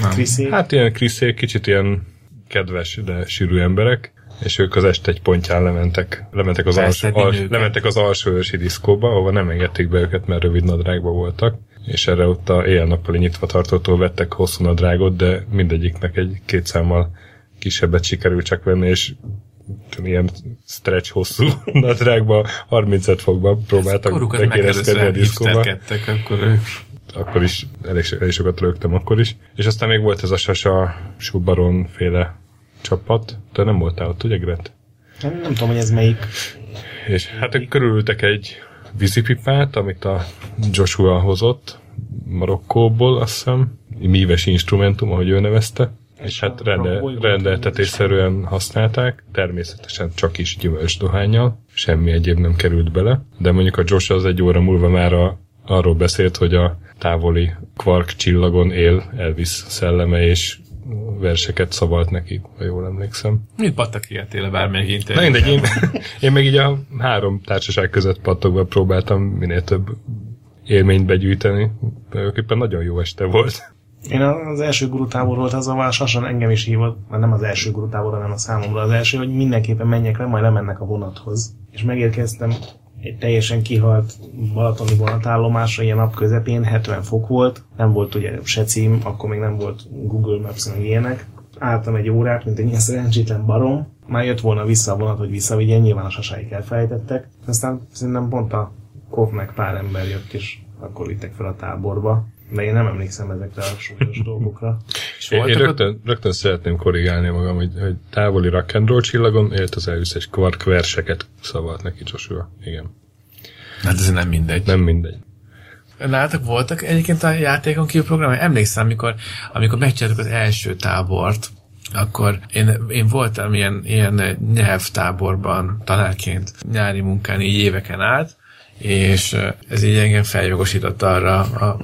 Nem. Hát, Hát ilyen kriszék, kicsit ilyen kedves, de sűrű emberek, és ők az este egy pontján lementek, lementek az, alsó, nőket. lementek az alsó ősi diszkóba, ahova nem engedték be őket, mert rövid nadrágban voltak, és erre ott a éjjel-nappali nyitva tartótól vettek hosszú nadrágot, de mindegyiknek egy két számmal kisebbet sikerült csak venni, és ilyen stretch hosszú nadrágba, 35 fokba próbáltak Korukat bekérezkedni a diszkóba akkor ők akkor is elég, elég sokat rögtem akkor is. És aztán még volt ez a Sasa Subaron féle csapat, de nem voltál ott, ugye Gret? nem, nem tudom, hogy ez melyik. És hát ők körülültek egy vízipipát, amit a Joshua hozott Marokkóból, azt hiszem, míves instrumentum, ahogy ő nevezte, és hát rende, bolygót rendeltetésszerűen használták, természetesen csak is gyümölcs dohányjal, semmi egyéb nem került bele, de mondjuk a Josh az egy óra múlva már a, arról beszélt, hogy a távoli Quark csillagon él Elvis szelleme, és verseket szavalt neki, ha jól emlékszem. Mit pattak életéle bármelyik Na interjú. mindegy, én, én meg így a három társaság között pattogva próbáltam minél több élményt begyűjteni. Tulajdonképpen nagyon jó este volt. Én az első gurutábor volt az, ahol Sasan engem is hívott, már nem az első gurutábor, hanem a számomra az első, hogy mindenképpen menjek le, majd lemennek a vonathoz. És megérkeztem egy teljesen kihalt balatoni vonatállomásra, ilyen nap közepén, 70 fok volt, nem volt ugye se cím, akkor még nem volt Google Maps, meg ilyenek. Álltam egy órát, mint egy ilyen szerencsétlen barom, már jött volna vissza a vonat, hogy visszavigyen, nyilván a sasáik elfelejtettek. Aztán szerintem pont a Kov meg pár ember jött, és akkor vittek fel a táborba. De én nem emlékszem ezekre a súlyos dolgokra. És Én, én rögtön, rögtön szeretném korrigálni magam, hogy, hogy távoli rock and roll csillagon élt az Elvis és Quark verseket szavalt neki Joshua. Igen. Hát ez nem mindegy. Nem mindegy. Nálatok voltak egyébként a játékon kívül programok? Emlékszem, amikor, amikor megcsináltuk az első tábort, akkor én, én voltam ilyen, ilyen nyelvtáborban tanárként nyári munkán így éveken át, és ez így engem feljogosított arra a,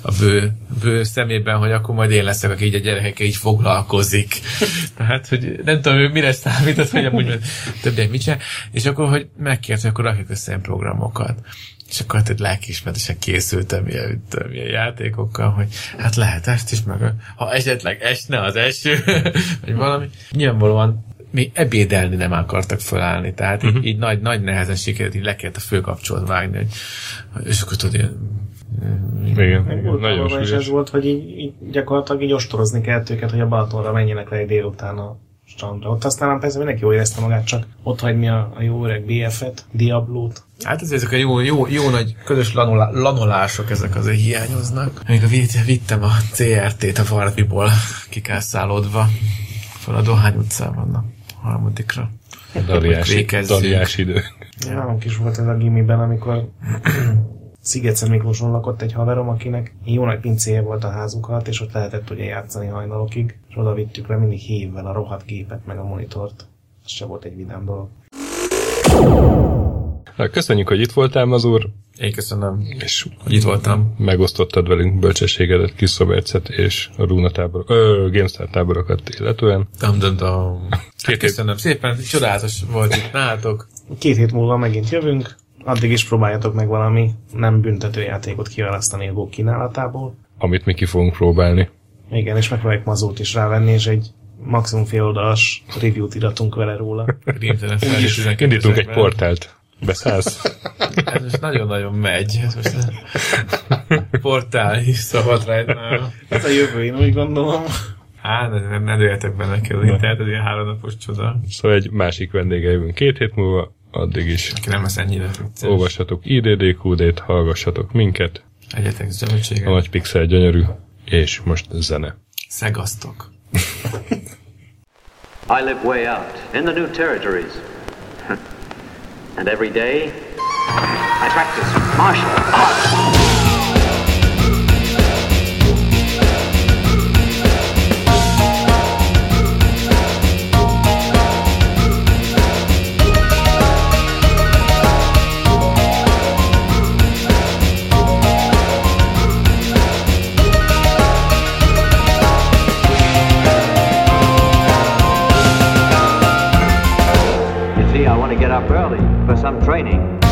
a bő, bő szemében, hogy akkor majd én leszek, aki így a gyerekekkel így foglalkozik. Tehát, hogy nem tudom, hogy mire számított, hogy amúgy többiek mit csinál, és akkor, hogy megkért, hogy akkor rakjuk össze ilyen programokat. És akkor hát egy lelkiismertesen készültem ilyen, ilyen játékokkal, hogy hát lehet ezt is, meg ha esetleg esne az eső, vagy valami. Nyilvánvalóan még ebédelni nem akartak fölállni, tehát uh-huh. így, így nagy, nagy nehezen sikerült, így le kellett a főkapcsolat vágni, hogy, és akkor tudod, ilyen, Igen, igen volt nagyon súlyos. ez volt, hogy így, így gyakorlatilag így ostorozni kellett őket, hogy a Balatonra menjenek le egy délután a strandra. Ott aztán persze mindenki jól érezte magát, csak ott hagyni a, a jó öreg BF-et, Diablót. Hát ez, ezek a jó, jó, jó nagy közös lanolá, lanolások, ezek azért hiányoznak. Még a vitt, vittem a CRT-t a Varbiból kikászálódva fel a Dohány utcában harmadikra. Daliás, idő. Ja. Nálunk is volt ez a gimiben, amikor Szigetszent Miklóson lakott egy haverom, akinek jó nagy pincéje volt a házuk alatt, és ott lehetett ugye játszani hajnalokig, és oda vittük le mindig hívvel a rohadt gépet, meg a monitort. Ez se volt egy vidám dolog. Köszönjük, hogy itt voltál, Mazur, Én köszönöm, és hogy itt voltam. megosztottad velünk bölcsességedet, kis szobercet és a Runa tábor, ö, GameStar táborokat illetően. Dum, dum, dum. Hát köszönöm szépen, csodálatos volt itt nálatok. Két hét múlva megint jövünk, addig is próbáljatok meg valami nem büntető játékot kiválasztani a GOG kínálatából. amit mi ki fogunk próbálni. Igen, és megpróbáljuk mazót is rávenni, és egy maximum fél oldalas review-t iratunk vele róla. 12 Indítunk egy portált. Beszállsz? Ez most nagyon-nagyon megy. Ez most portális szabad rájtnál. Ez a jövő, én úgy gondolom. Á, de nem, nem jöhetek benne ki az internet, ez ilyen háromnapos csoda. Szóval egy másik vendége jövünk két hét múlva, addig is. Aki nem lesz ennyire vicces. Olvassatok IDDQD-t, hallgassatok minket. Egyetek zöldséget. A nagy pixel gyönyörű, és most zene. Szegasztok. I live way out, in the new territories. And every day, I practice martial arts. early for some training.